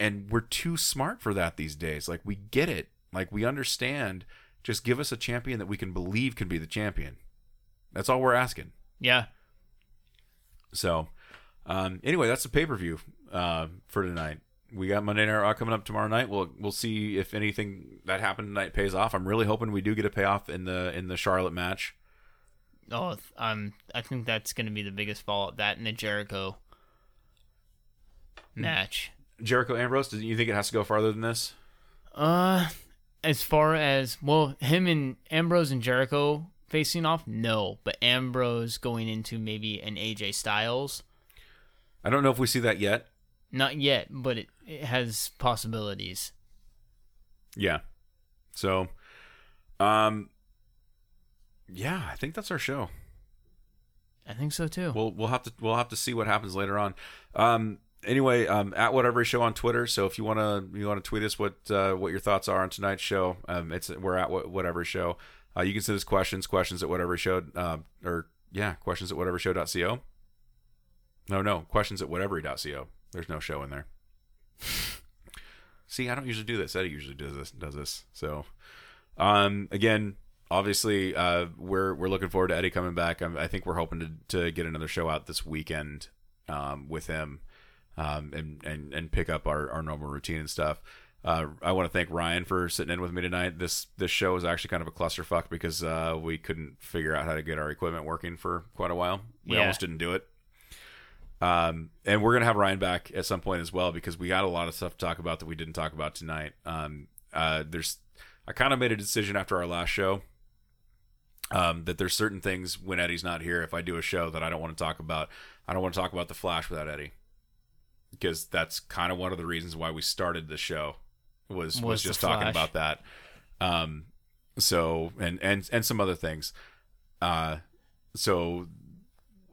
and we're too smart for that these days. Like we get it. Like we understand. Just give us a champion that we can believe can be the champion. That's all we're asking. Yeah. So, um, anyway, that's the pay per view uh, for tonight. We got Monday Night Raw coming up tomorrow night. We'll we'll see if anything that happened tonight pays off. I'm really hoping we do get a payoff in the in the Charlotte match. Oh, um, I think that's going to be the biggest fallout. That and the Jericho match. Jericho Ambrose. Do you think it has to go farther than this? Uh, as far as well, him and Ambrose and Jericho facing off, no. But Ambrose going into maybe an AJ Styles, I don't know if we see that yet. not yet, but it, it has possibilities. Yeah. So, um, yeah, I think that's our show. I think so too. We'll we'll have to we'll have to see what happens later on. Um, anyway, um, at whatever show on Twitter. So if you wanna you wanna tweet us what uh, what your thoughts are on tonight's show, um, it's we're at whatever show. Uh, you can send us questions, questions at whatever show, uh, or yeah, questions at whatever show.co. No, no, questions at whatever.co. There's no show in there. See, I don't usually do this. Eddie usually does this. Does this. So, um, again, obviously, uh, we're we're looking forward to Eddie coming back. i I think we're hoping to to get another show out this weekend, um, with him, um, and and and pick up our our normal routine and stuff. Uh, I want to thank Ryan for sitting in with me tonight. This this show is actually kind of a clusterfuck because uh, we couldn't figure out how to get our equipment working for quite a while. We Yeah. almost didn't do it. Um, and we're gonna have Ryan back at some point as well because we got a lot of stuff to talk about that we didn't talk about tonight. Um, uh, there's I kind of made a decision after our last show um, that there's certain things when Eddie's not here. If I do a show that I don't want to talk about, I don't want to talk about the Flash without Eddie because that's kind of one of the reasons why we started the show was was, Was just talking about that. Um, so and and and some other things. Uh, so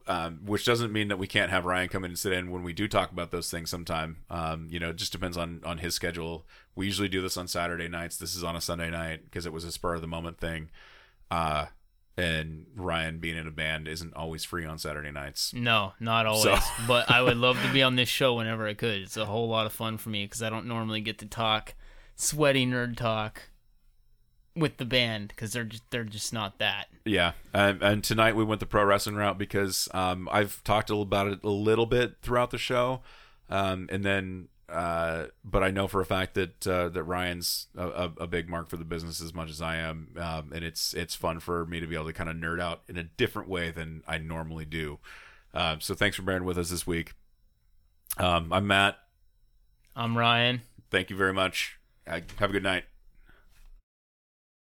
um, which doesn't mean that we can't have Ryan come in and sit in when we do talk about those things sometime. Um, you know, it just depends on on his schedule. We usually do this on Saturday nights. This is on a Sunday night because it was a spur of the moment thing. Uh, and Ryan being in a band isn't always free on Saturday nights. No, not always. So- but I would love to be on this show whenever I could. It's a whole lot of fun for me because I don't normally get to talk sweaty nerd talk with the band because they're just, they're just not that. Yeah, and, and tonight we went the pro wrestling route because um, I've talked about it a little bit throughout the show, um, and then uh, but I know for a fact that uh, that Ryan's a, a, big mark for the business as much as I am, um, and it's it's fun for me to be able to kind of nerd out in a different way than I normally do. Um, so thanks for bearing with us this week. Um, I'm Matt. I'm Ryan. Thank you very much. Uh, Have a good night.